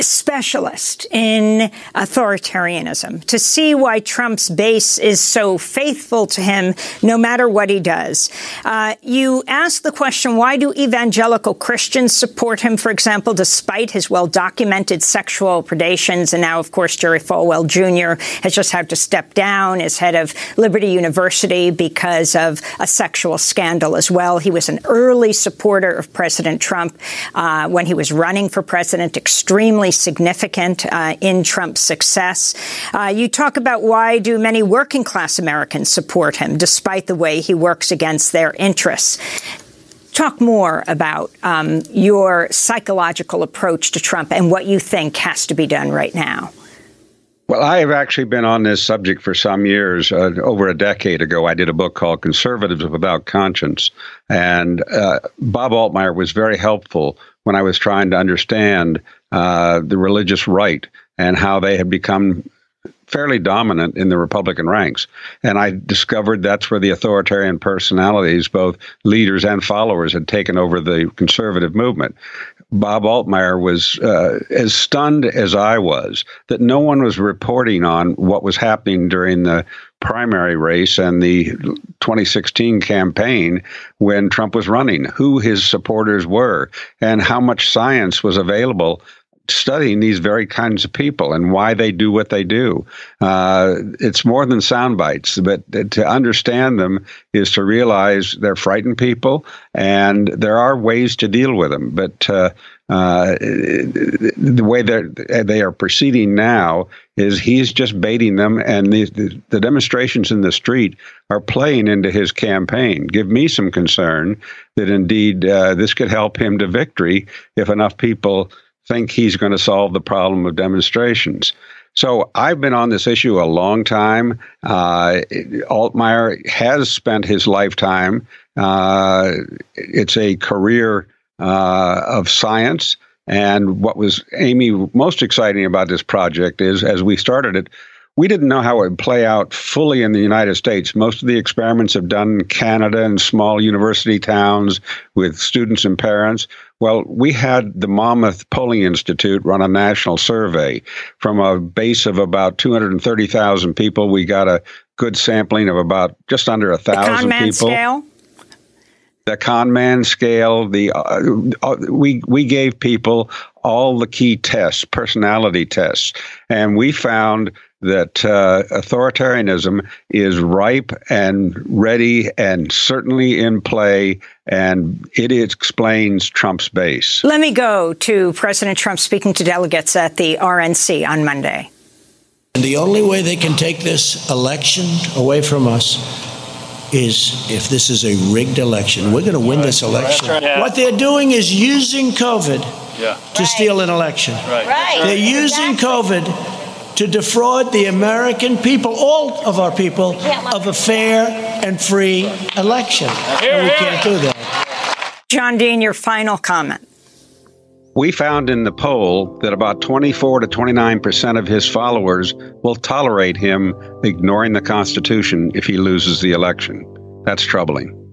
specialist in authoritarianism. To see why Trump's base is so faithful to him, no matter what he does. Uh, you ask the question: Why do evangelical Christians support him? For example, despite his well documented sexual predations, and now, of course, Jerry Falwell Jr. has just had to step down as head of Liberty University because of a sexual scandal as well. He was an early supporter of President Trump uh, when he was running for president, extremely significant uh, in Trump's success. Uh, you talk about why do many working class Americans support him despite the way he works against their interests talk more about um, your psychological approach to Trump and what you think has to be done right now. Well, I have actually been on this subject for some years. Uh, over a decade ago, I did a book called Conservatives Without Conscience. And uh, Bob Altemeyer was very helpful when I was trying to understand uh, the religious right and how they had become fairly dominant in the Republican ranks. And I discovered that's where the authoritarian personalities, both leaders and followers, had taken over the conservative movement. Bob Altemeyer was uh, as stunned as I was that no one was reporting on what was happening during the primary race and the 2016 campaign when Trump was running, who his supporters were, and how much science was available studying these very kinds of people and why they do what they do. Uh, it's more than sound bites, but to understand them is to realize they're frightened people and there are ways to deal with them. But uh, uh, the way that they are proceeding now is he's just baiting them, and the, the, demonstrations in the street are playing into his campaign. Give me some concern that indeed uh, this could help him to victory if enough people think he's going to solve the problem of demonstrations. So I've been on this issue a long time. Uh, Altemeyer has spent his lifetime. Uh, it's a career uh, of science. And what was Amy most exciting about this project is, as we started it, we didn't know how it would play out fully in the United States. Most of the experiments have done in Canada and small university towns with students and parents. Well, we had the Monmouth Polling Institute run a national survey from a base of about 230,000 people. We got a good sampling of about just under a thousand people. Scale? The Kahneman scale. The uh, uh, we we gave people all the key tests, personality tests, and we found that uh, authoritarianism is ripe and ready and certainly in play, and it explains Trump's base. Let me go to President Trump speaking to delegates at the RNC on Monday. And the only way they can take this election away from us is if this is a rigged election. We're going to win this election. What they're doing is using COVID yeah. to right. steal an election. Right. right. They're using exactly. COVID to defraud the American people, all of our people, of a fair and free election. And we can't do that. John Dean, your final comment. We found in the poll that about 24 to 29 percent of his followers will tolerate him ignoring the Constitution if he loses the election. That's troubling.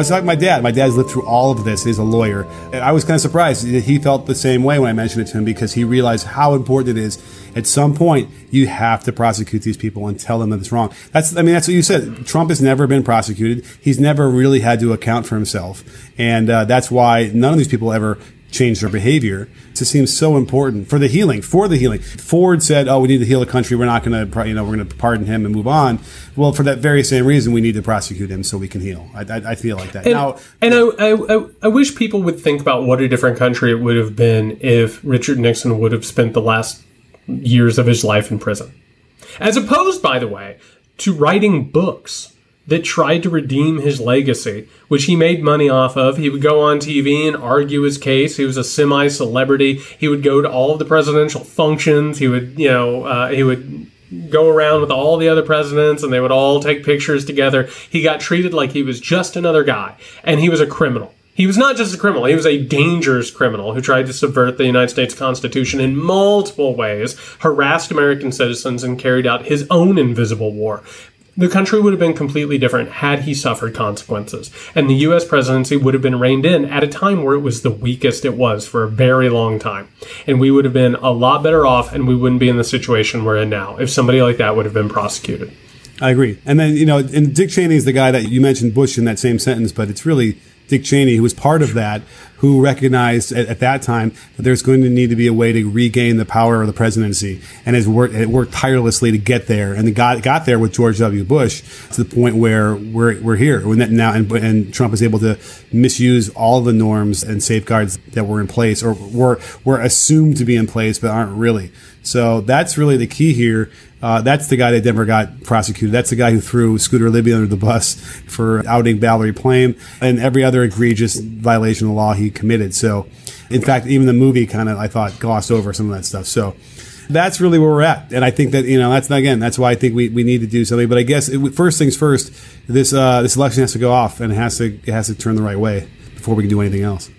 Was talking to my dad. My dad's lived through all of this. He's a lawyer. And I was kind of surprised that he felt the same way when I mentioned it to him because he realized how important it is. At some point, you have to prosecute these people and tell them that it's wrong. That's, I mean, that's what you said. Trump has never been prosecuted. He's never really had to account for himself. And uh, that's why none of these people ever change their behavior. It seems so important for the healing, for the healing. Ford said, "Oh, we need to heal the country. We're not going to, you know, we're going to pardon him and move on." Well, for that very same reason, we need to prosecute him so we can heal. I, I, I feel like that. And, now, and I, I, I wish people would think about what a different country it would have been if Richard Nixon would have spent the last years of his life in prison, as opposed, by the way, to writing books that tried to redeem his legacy, which he made money off of. He would go on TV and argue his case. He was a semi celebrity. He would go to all of the presidential functions. He would, you know, uh, he would go around with all the other presidents and they would all take pictures together. He got treated like he was just another guy and he was a criminal. He was not just a criminal, he was a dangerous criminal who tried to subvert the United States Constitution in multiple ways, harassed American citizens, and carried out his own invisible war the country would have been completely different had he suffered consequences. And the US presidency would have been reined in at a time where it was the weakest it was for a very long time. And we would have been a lot better off and we wouldn't be in the situation we're in now if somebody like that would have been prosecuted. I agree. And then, you know, and Dick Cheney is the guy that you mentioned Bush in that same sentence, but it's really Dick Cheney, who was part of that, who recognized at, at, that time that there's going to need to be a way to regain the power of the presidency, and has worked it worked tirelessly to get there, and got got there with George W. Bush to the point where we're we're here now, and, and Trump is able to misuse all the norms and safeguards that were in place or were were assumed to be in place but aren't really. So that's really the key here. Uh, that's the guy that never got prosecuted. That's the guy who threw Scooter Libby under the bus for outing Valerie Plame and every other egregious violation of the law he committed. So, in fact, even the movie kind of, I thought, glossed over some of that stuff. So, that's really where we're at. And I think that, you know, that's, again, that's why I think we, we need to do something. But I guess it, first things first, this, uh, this election has to go off and it has to, it has to turn the right way before we can do anything else.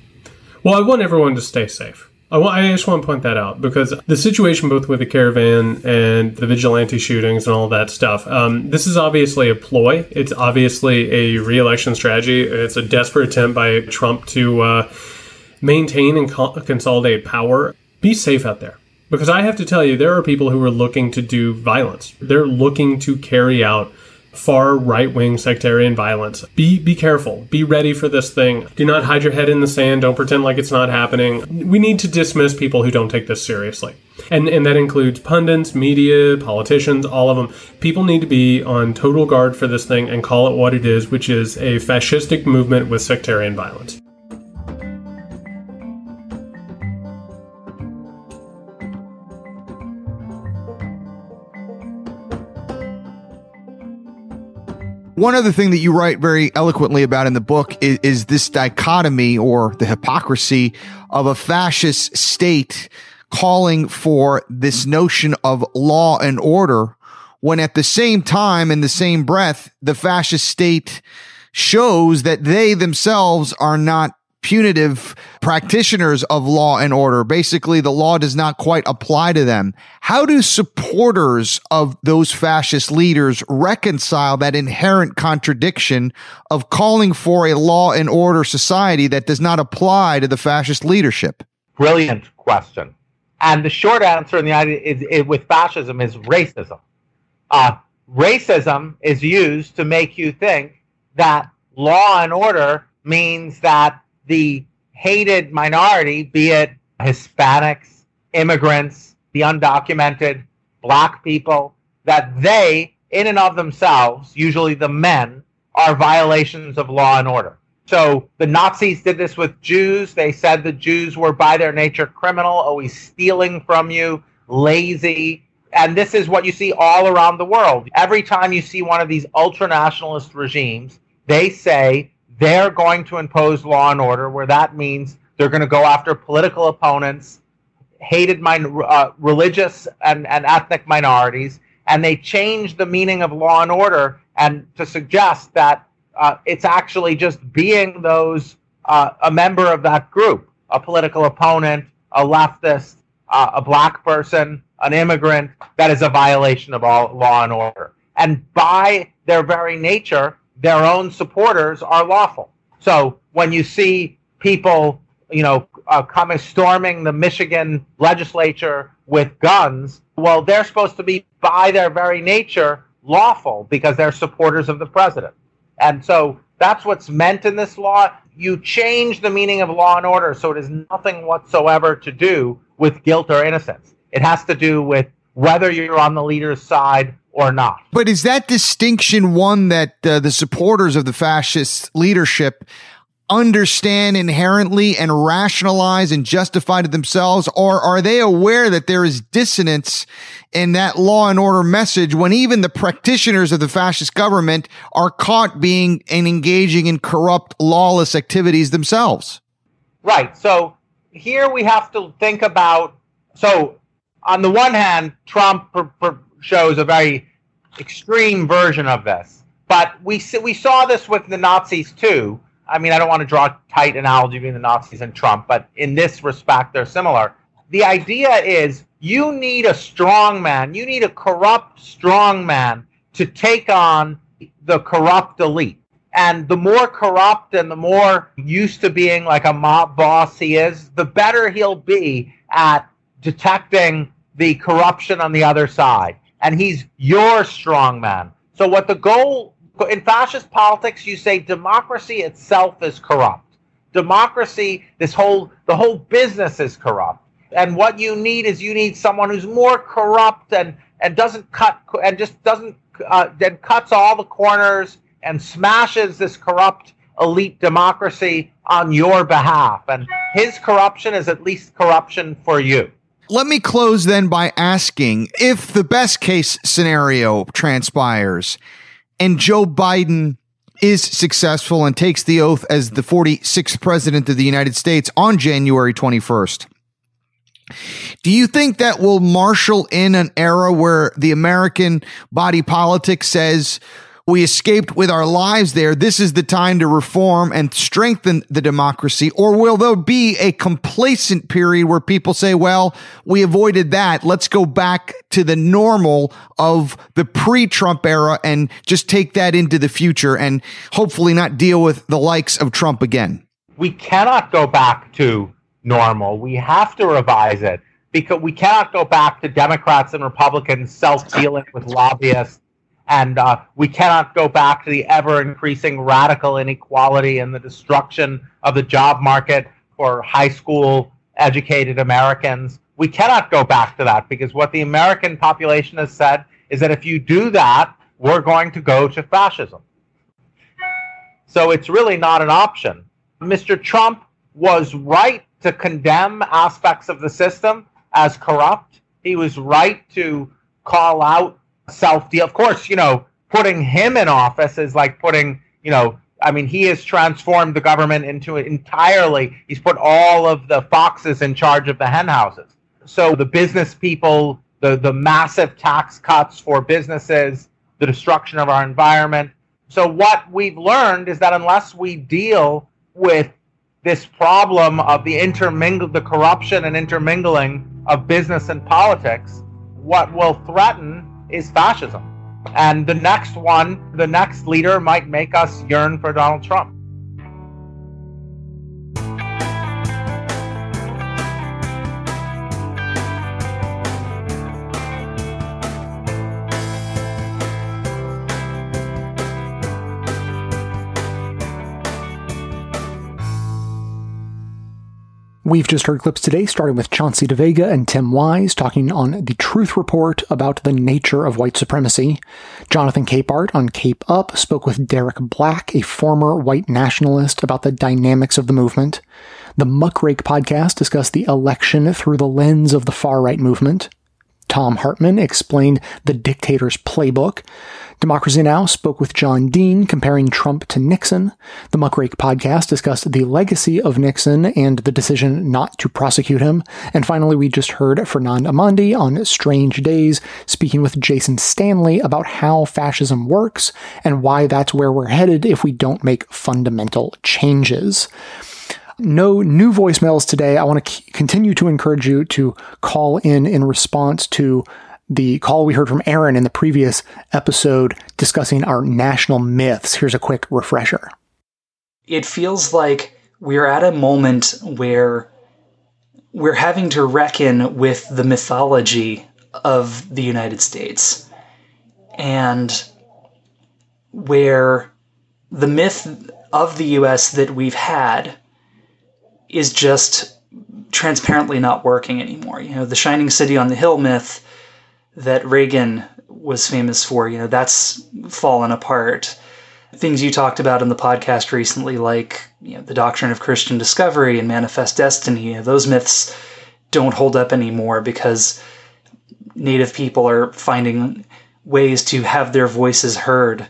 Well, I want everyone to stay safe. I just want to point that out because the situation both with the caravan and the vigilante shootings and all that stuff, um, this is obviously a ploy. It's obviously a re-election strategy. It's a desperate attempt by Trump to uh, maintain and co- consolidate power. Be safe out there. Because I have to tell you, there are people who are looking to do violence. They're looking to carry out far right wing sectarian violence. Be be careful. Be ready for this thing. Do not hide your head in the sand. Don't pretend like it's not happening. We need to dismiss people who don't take this seriously. And and that includes pundits, media, politicians, all of them. People need to be on total guard for this thing and call it what it is, which is a fascistic movement with sectarian violence. One other thing that you write very eloquently about in the book is, is this dichotomy or the hypocrisy of a fascist state calling for this notion of law and order when at the same time, in the same breath, the fascist state shows that they themselves are not punitive practitioners of law and order. Basically, the law does not quite apply to them. How do supporters of those fascist leaders reconcile that inherent contradiction of calling for a law and order society that does not apply to the fascist leadership? Brilliant question. And the short answer in the idea is, is with fascism is racism. Uh, racism is used to make you think that law and order means that the hated minority, be it Hispanics, immigrants, the undocumented, black people, that they, in and of themselves, usually the men, are violations of law and order. So the Nazis did this with Jews. They said the Jews were by their nature criminal, always stealing from you, lazy. And this is what you see all around the world. Every time you see one of these ultra nationalist regimes, they say they're going to impose law and order, where that means they're going to go after political opponents, hated min- uh, religious and, and ethnic minorities, and they change the meaning of law and order and to suggest that uh, it's actually just being those uh, a member of that group, a political opponent, a leftist, uh, a black person, an immigrant, that is a violation of all law and order. And by their very nature, their own supporters are lawful. So when you see people, you know, uh, coming storming the Michigan legislature with guns, well, they're supposed to be, by their very nature, lawful because they're supporters of the president. And so that's what's meant in this law. You change the meaning of law and order so it has nothing whatsoever to do with guilt or innocence. It has to do with whether you're on the leader's side or not. But is that distinction one that uh, the supporters of the fascist leadership understand inherently and rationalize and justify to themselves? Or are they aware that there is dissonance in that law and order message when even the practitioners of the fascist government are caught being and engaging in corrupt, lawless activities themselves? Right. So here we have to think about so on the one hand, Trump shows a very extreme version of this, but we we saw this with the Nazis too. I mean, I don't want to draw a tight analogy between the Nazis and Trump, but in this respect, they're similar. The idea is you need a strong man, you need a corrupt strong man to take on the corrupt elite. And the more corrupt and the more used to being like a mob boss he is, the better he'll be at detecting the corruption on the other side. And he's your strongman. So, what the goal in fascist politics, you say democracy itself is corrupt. Democracy, this whole the whole business is corrupt. And what you need is you need someone who's more corrupt and and doesn't cut and just doesn't uh, then cuts all the corners and smashes this corrupt elite democracy on your behalf. And his corruption is at least corruption for you. Let me close then by asking if the best case scenario transpires and Joe Biden is successful and takes the oath as the 46th president of the United States on January 21st. Do you think that will marshal in an era where the American body politic says we escaped with our lives there. This is the time to reform and strengthen the democracy. Or will there be a complacent period where people say, well, we avoided that. Let's go back to the normal of the pre Trump era and just take that into the future and hopefully not deal with the likes of Trump again? We cannot go back to normal. We have to revise it because we cannot go back to Democrats and Republicans self dealing with lobbyists and uh, we cannot go back to the ever increasing radical inequality and the destruction of the job market for high school educated Americans. We cannot go back to that because what the American population has said is that if you do that, we're going to go to fascism. So it's really not an option. Mr. Trump was right to condemn aspects of the system as corrupt. He was right to call out self deal. Of course, you know, putting him in office is like putting, you know, I mean, he has transformed the government into entirely. He's put all of the foxes in charge of the hen houses. So the business people, the the massive tax cuts for businesses, the destruction of our environment. So what we've learned is that unless we deal with this problem of the intermingle, the corruption and intermingling of business and politics, what will threaten is fascism. And the next one, the next leader might make us yearn for Donald Trump. We've just heard clips today, starting with Chauncey DeVega and Tim Wise talking on the Truth Report about the nature of white supremacy. Jonathan Capehart on Cape Up spoke with Derek Black, a former white nationalist, about the dynamics of the movement. The Muckrake podcast discussed the election through the lens of the far right movement. Thom Hartmann explained the dictator's playbook. Democracy Now! spoke with John Dean comparing Trump to Nixon. The Muckrake podcast discussed the legacy of Nixon and the decision not to prosecute him. And finally, we just heard Fernand Amandi on Strange Days speaking with Jason Stanley about how fascism works and why that's where we're headed if we don't make fundamental changes no new voicemails today. I want to c- continue to encourage you to call in in response to the call we heard from Aaron in the previous episode discussing our national myths. Here's a quick refresher. It feels like we're at a moment where we're having to reckon with the mythology of the United States and where the myth of the US that we've had is just transparently not working anymore. You know, the shining city on the hill myth that Reagan was famous for, you know, that's fallen apart. Things you talked about in the podcast recently, like you know, the doctrine of Christian discovery and manifest destiny, you know, those myths don't hold up anymore because Native people are finding ways to have their voices heard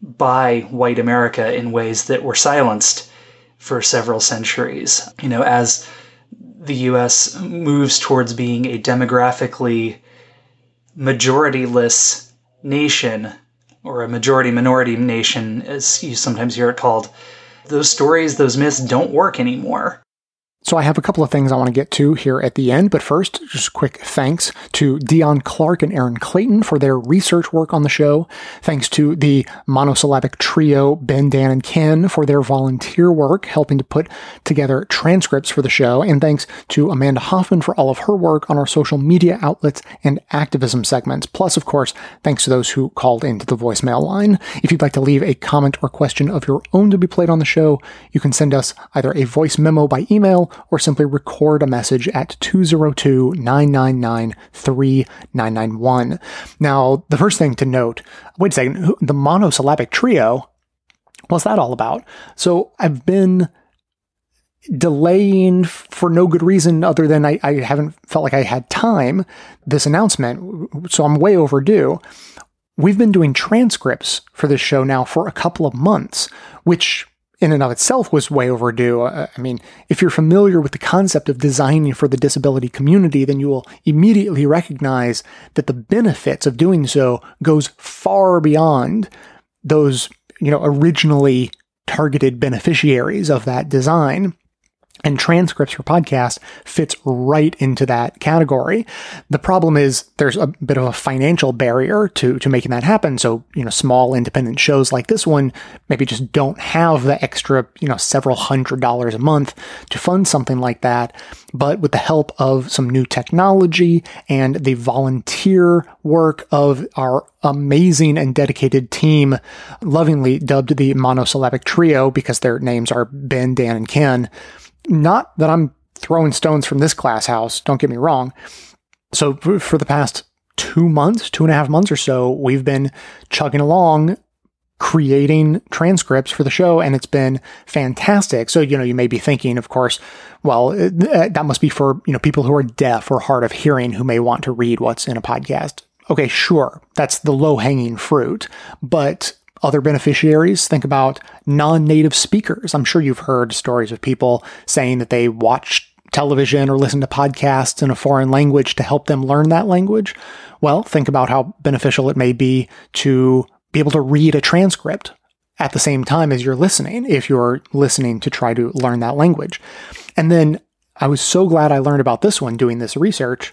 by white America in ways that were silenced for several centuries. You know, as the US moves towards being a demographically majorityless nation, or a majority minority nation, as you sometimes hear it called, those stories, those myths don't work anymore. So I have a couple of things I want to get to here at the end, but first, just quick thanks to Dion Clark and Aaron Clayton for their research work on the show. Thanks to the monosyllabic trio, Ben, Dan, and Ken for their volunteer work helping to put together transcripts for the show. And thanks to Amanda Hoffman for all of her work on our social media outlets and activism segments. Plus, of course, thanks to those who called into the voicemail line. If you'd like to leave a comment or question of your own to be played on the show, you can send us either a voice memo by email or simply record a message at 202-999-3991. Now, the first thing to note, wait a second, the monosyllabic trio, what's that all about? So I've been delaying for no good reason other than I, I haven't felt like I had time this announcement. So I'm way overdue. We've been doing transcripts for this show now for a couple of months, which in and of itself was way overdue. Uh, I mean, if you're familiar with the concept of designing for the disability community, then you will immediately recognize that the benefits of doing so goes far beyond those, you know, originally targeted beneficiaries of that design and transcripts for podcasts fits right into that category. The problem is there's a bit of a financial barrier to, to making that happen. So, you know, small independent shows like this one maybe just don't have the extra, you know, several hundred dollars a month to fund something like that. But with the help of some new technology and the volunteer work of our amazing and dedicated team, lovingly dubbed the monosyllabic trio because their names are Ben, Dan, and Ken, not that I'm throwing stones from this class house, don't get me wrong. So for the past two months, two and a half months or so, we've been chugging along creating transcripts for the show and it's been fantastic. So, you know, you may be thinking, of course, well, uh, that must be for, you know, people who are deaf or hard of hearing who may want to read what's in a podcast. Okay, sure. That's the low hanging fruit. But other beneficiaries. Think about non native speakers. I'm sure you've heard stories of people saying that they watch television or listen to podcasts in a foreign language to help them learn that language. Well, think about how beneficial it may be to be able to read a transcript at the same time as you're listening, if you're listening to try to learn that language. And then I was so glad I learned about this one doing this research.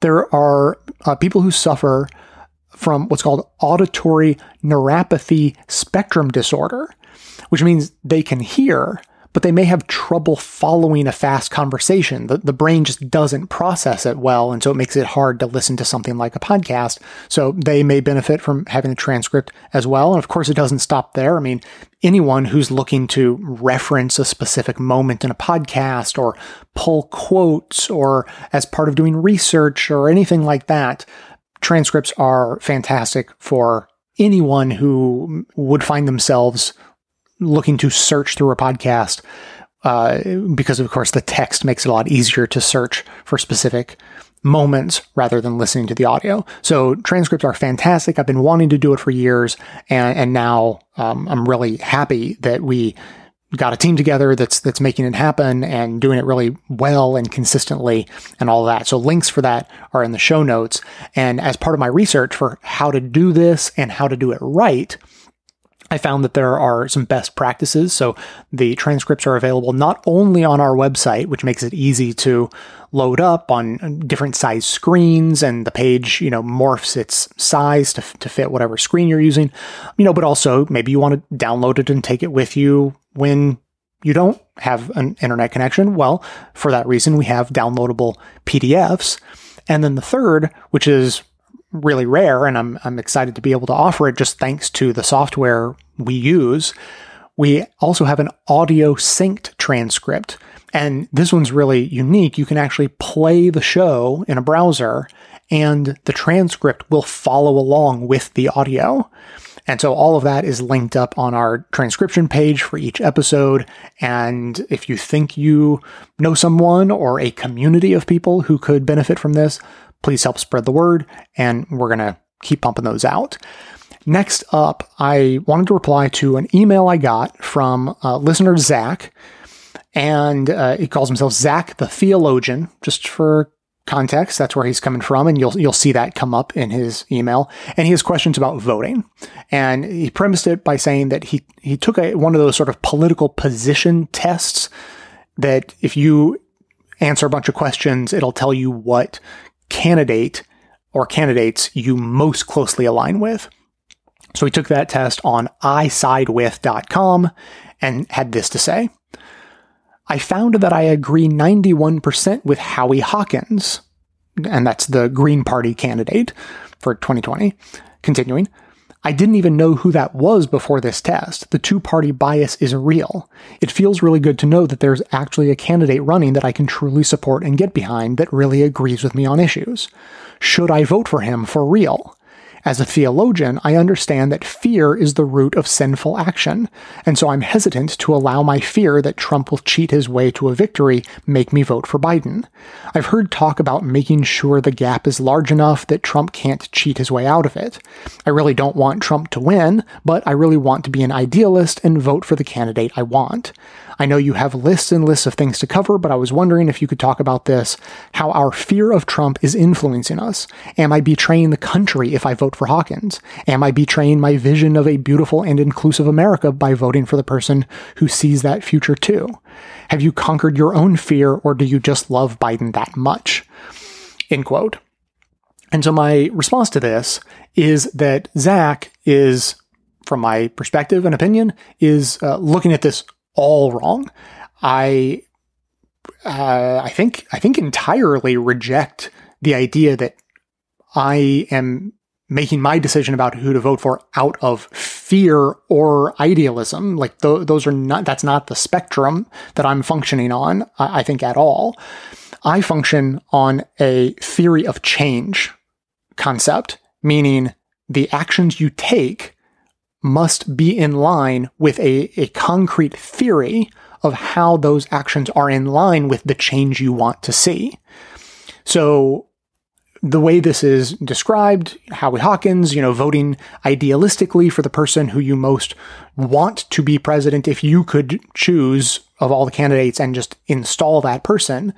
There are uh, people who suffer from what's called auditory neuropathy spectrum disorder, which means they can hear, but they may have trouble following a fast conversation. The, the brain just doesn't process it well, and so it makes it hard to listen to something like a podcast. So they may benefit from having a transcript as well. And of course, it doesn't stop there. I mean, anyone who's looking to reference a specific moment in a podcast or pull quotes or as part of doing research or anything like that, transcripts are fantastic for anyone who would find themselves looking to search through a podcast uh, because of course the text makes it a lot easier to search for specific moments rather than listening to the audio. So transcripts are fantastic. I've been wanting to do it for years, and and now um, I'm really happy that we got a team together that's that's making it happen and doing it really well and consistently and all that. So links for that are in the show notes. And as part of my research for how to do this and how to do it right, I found that there are some best practices. So the transcripts are available not only on our website, which makes it easy to load up on different size screens and the page, you know, morphs its size to, to fit whatever screen you're using, you know, but also maybe you want to download it and take it with you when you don't have an internet connection. Well, for that reason, we have downloadable PDFs. And then the third, which is really rare, and I'm, I'm excited to be able to offer it just thanks to the software we use. We also have an audio synced transcript. And this one's really unique. You can actually play the show in a browser and the transcript will follow along with the audio. And so all of that is linked up on our transcription page for each episode. And if you think you know someone or a community of people who could benefit from this, please help spread the word. And we're going to keep pumping those out. Next up, I wanted to reply to an email I got from uh, listener Zach. And uh, he calls himself Zach the Theologian, just for context. That's where he's coming from, and you'll you'll see that come up in his email. And he has questions about voting, and he premised it by saying that he he took a, one of those sort of political position tests that if you answer a bunch of questions, it'll tell you what candidate or candidates you most closely align with. So he took that test on isidewith.com and had this to say. I found that I agree 91% with Howie Hawkins, and that's the Green Party candidate for 2020. Continuing, I didn't even know who that was before this test. The two party bias is real. It feels really good to know that there's actually a candidate running that I can truly support and get behind that really agrees with me on issues. Should I vote for him for real? As a theologian, I understand that fear is the root of sinful action, and so I'm hesitant to allow my fear that Trump will cheat his way to a victory make me vote for Biden. I've heard talk about making sure the gap is large enough that Trump can't cheat his way out of it. I really don't want Trump to win, but I really want to be an idealist and vote for the candidate I want. I know you have lists and lists of things to cover, but I was wondering if you could talk about this how our fear of Trump is influencing us. Am I betraying the country if I vote for Hawkins? Am I betraying my vision of a beautiful and inclusive America by voting for the person who sees that future too? Have you conquered your own fear, or do you just love Biden that much? End quote. And so my response to this is that Zach is, from my perspective and opinion, is uh, looking at this all wrong. I, uh, I think, I think entirely reject the idea that I am making my decision about who to vote for out of fear or idealism. Like th- those are not, that's not the spectrum that I'm functioning on, I, I think at all. I function on a theory of change concept, meaning the actions you take must be in line with a, a concrete theory of how those actions are in line with the change you want to see. So the way this is described, Howie Hawkins, you know, voting idealistically for the person who you most want to be president, if you could choose of all the candidates and just install that person,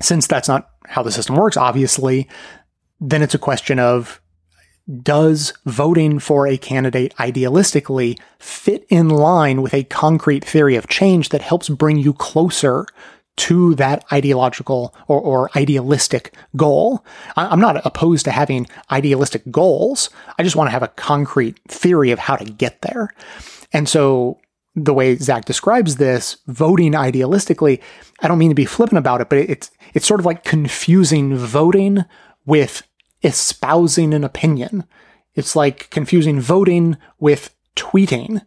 since that's not how the system works, obviously, then it's a question of does voting for a candidate idealistically fit in line with a concrete theory of change that helps bring you closer to that ideological or, or idealistic goal? I'm not opposed to having idealistic goals. I just want to have a concrete theory of how to get there. And so the way Zach describes this, voting idealistically, I don't mean to be flippant about it, but it's it's sort of like confusing voting with espousing an opinion. It's like confusing voting with tweeting.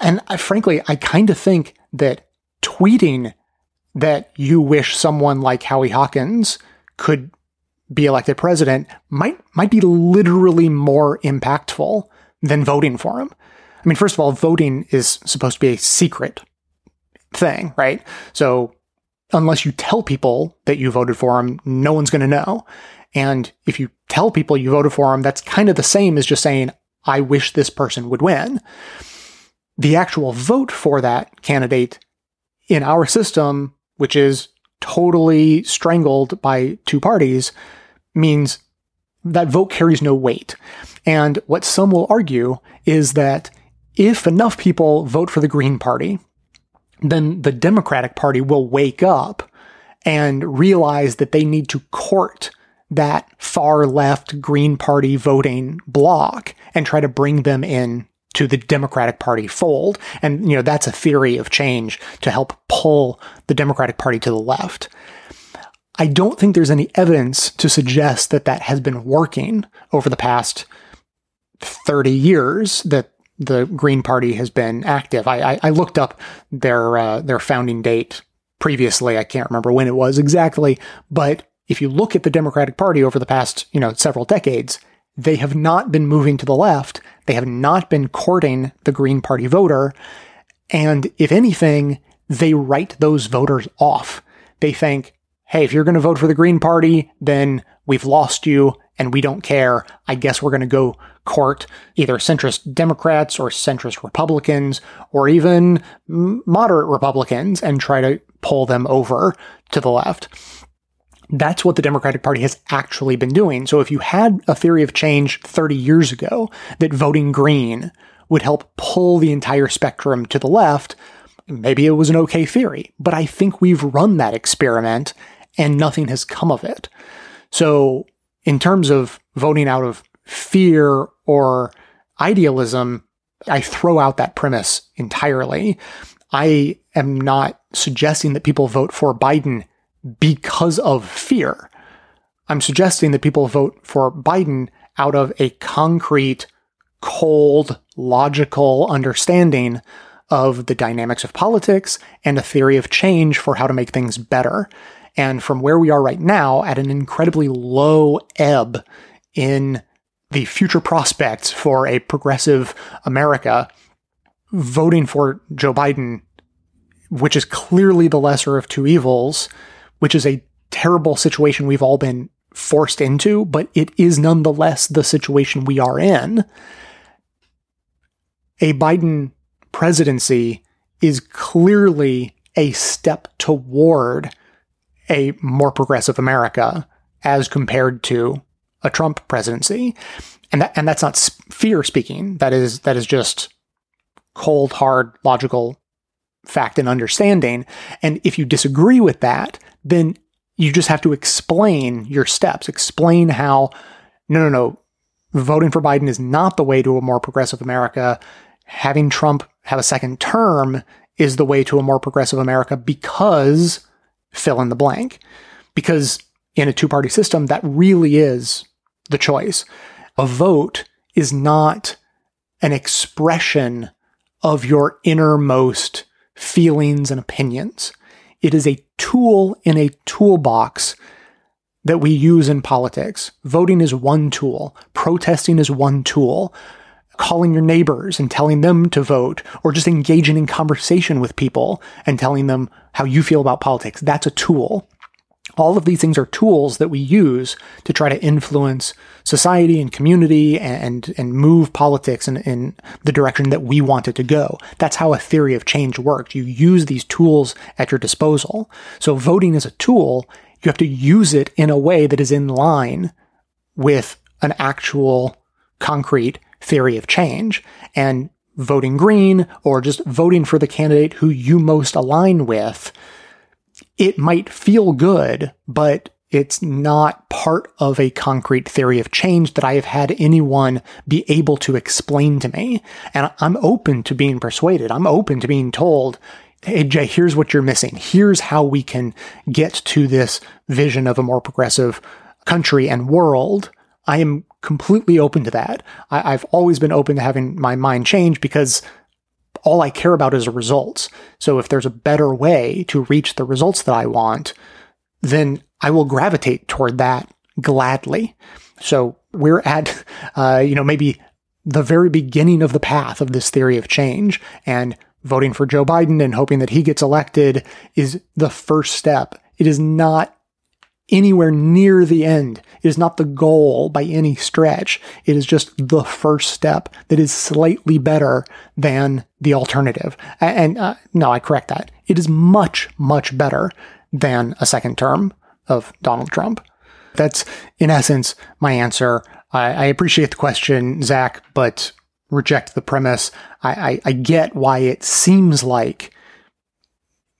And I, frankly, I kind of think that tweeting that you wish someone like Howie Hawkins could be elected president might might be literally more impactful than voting for him. I mean, first of all, voting is supposed to be a secret thing, right? So unless you tell people that you voted for him, no one's going to know. And if you tell people you voted for him, that's kind of the same as just saying, I wish this person would win. The actual vote for that candidate in our system, which is totally strangled by two parties, means that vote carries no weight. And what some will argue is that if enough people vote for the Green Party, then the Democratic Party will wake up and realize that they need to court that far left Green Party voting bloc and try to bring them in to the Democratic Party fold. And, you know, that's a theory of change to help pull the Democratic Party to the left. I don't think there's any evidence to suggest that that has been working over the past 30 years that the Green Party has been active. I, I, I looked up their uh, their founding date previously. I can't remember when it was exactly, but if you look at the Democratic Party over the past, you know, several decades, they have not been moving to the left. They have not been courting the Green Party voter. And if anything, they write those voters off. They think, hey, if you're going to vote for the Green Party, then we've lost you and we don't care. I guess we're going to go court either centrist Democrats or centrist Republicans or even moderate Republicans and try to pull them over to the left. That's what the Democratic Party has actually been doing. So if you had a theory of change 30 years ago that voting green would help pull the entire spectrum to the left, maybe it was an okay theory. But I think we've run that experiment and nothing has come of it. So in terms of voting out of fear or idealism, I throw out that premise entirely. I am not suggesting that people vote for Biden because of fear. I'm suggesting that people vote for Biden out of a concrete, cold, logical understanding of the dynamics of politics and a theory of change for how to make things better. And from where we are right now, at an incredibly low ebb in the future prospects for a progressive America, voting for Joe Biden, which is clearly the lesser of two evils, which is a terrible situation we've all been forced into, but it is nonetheless the situation we are in. A Biden presidency is clearly a step toward a more progressive America as compared to a Trump presidency. And that, and that's not fear speaking. That is, that is just cold, hard, logical fact and understanding. And if you disagree with that, then you just have to explain your steps, explain how, no, no, no, voting for Biden is not the way to a more progressive America. Having Trump have a second term is the way to a more progressive America because fill in the blank. Because in a two party system, that really is the choice. A vote is not an expression of your innermost feelings and opinions. It is a tool in a toolbox that we use in politics. Voting is one tool. Protesting is one tool. Calling your neighbors and telling them to vote, or just engaging in conversation with people and telling them how you feel about politics. That's a tool. All of these things are tools that we use to try to influence society and community and, and move politics in, in the direction that we want it to go. That's how a theory of change works. You use these tools at your disposal. So voting is a tool. You have to use it in a way that is in line with an actual concrete theory of change. And voting green or just voting for the candidate who you most align with it might feel good, but it's not part of a concrete theory of change that I have had anyone be able to explain to me. And I'm open to being persuaded. I'm open to being told, Hey, Jay, here's what you're missing. Here's how we can get to this vision of a more progressive country and world. I am completely open to that. I, have always been open to having my mind change because all I care about is results. So if there's a better way to reach the results that I want, then I will gravitate toward that gladly. So we're at, uh, you know, maybe the very beginning of the path of this theory of change and voting for Joe Biden and hoping that he gets elected is the first step. It is not anywhere near the end. It is not the goal by any stretch. It is just the first step that is slightly better than the alternative. And uh, no, I correct that. It is much, much better than a second term of Donald Trump. That's, in essence, my answer. I, I appreciate the question, Zach, but reject the premise. I, I, I get why it seems like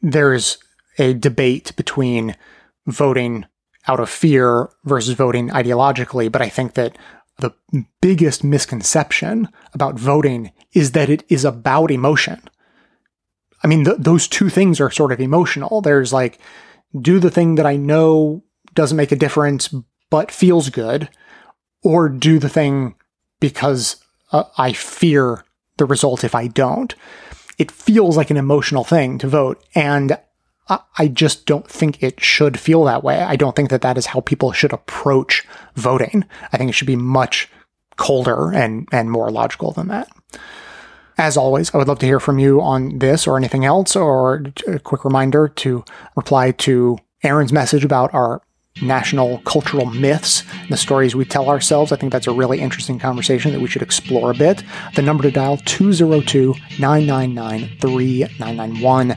there's a debate between voting out of fear versus voting ideologically. But I think that the biggest misconception about voting is that it is about emotion. I mean, th- those two things are sort of emotional. There's like, do the thing that I know doesn't make a difference, but feels good, or do the thing because uh, I fear the result if I don't. It feels like an emotional thing to vote. And I just don't think it should feel that way. I don't think that that is how people should approach voting. I think it should be much colder and, and more logical than that. As always, I would love to hear from you on this or anything else, or a quick reminder to reply to Aaron's message about our national cultural myths, and the stories we tell ourselves. I think that's a really interesting conversation that we should explore a bit. The number to dial 202 999 3991.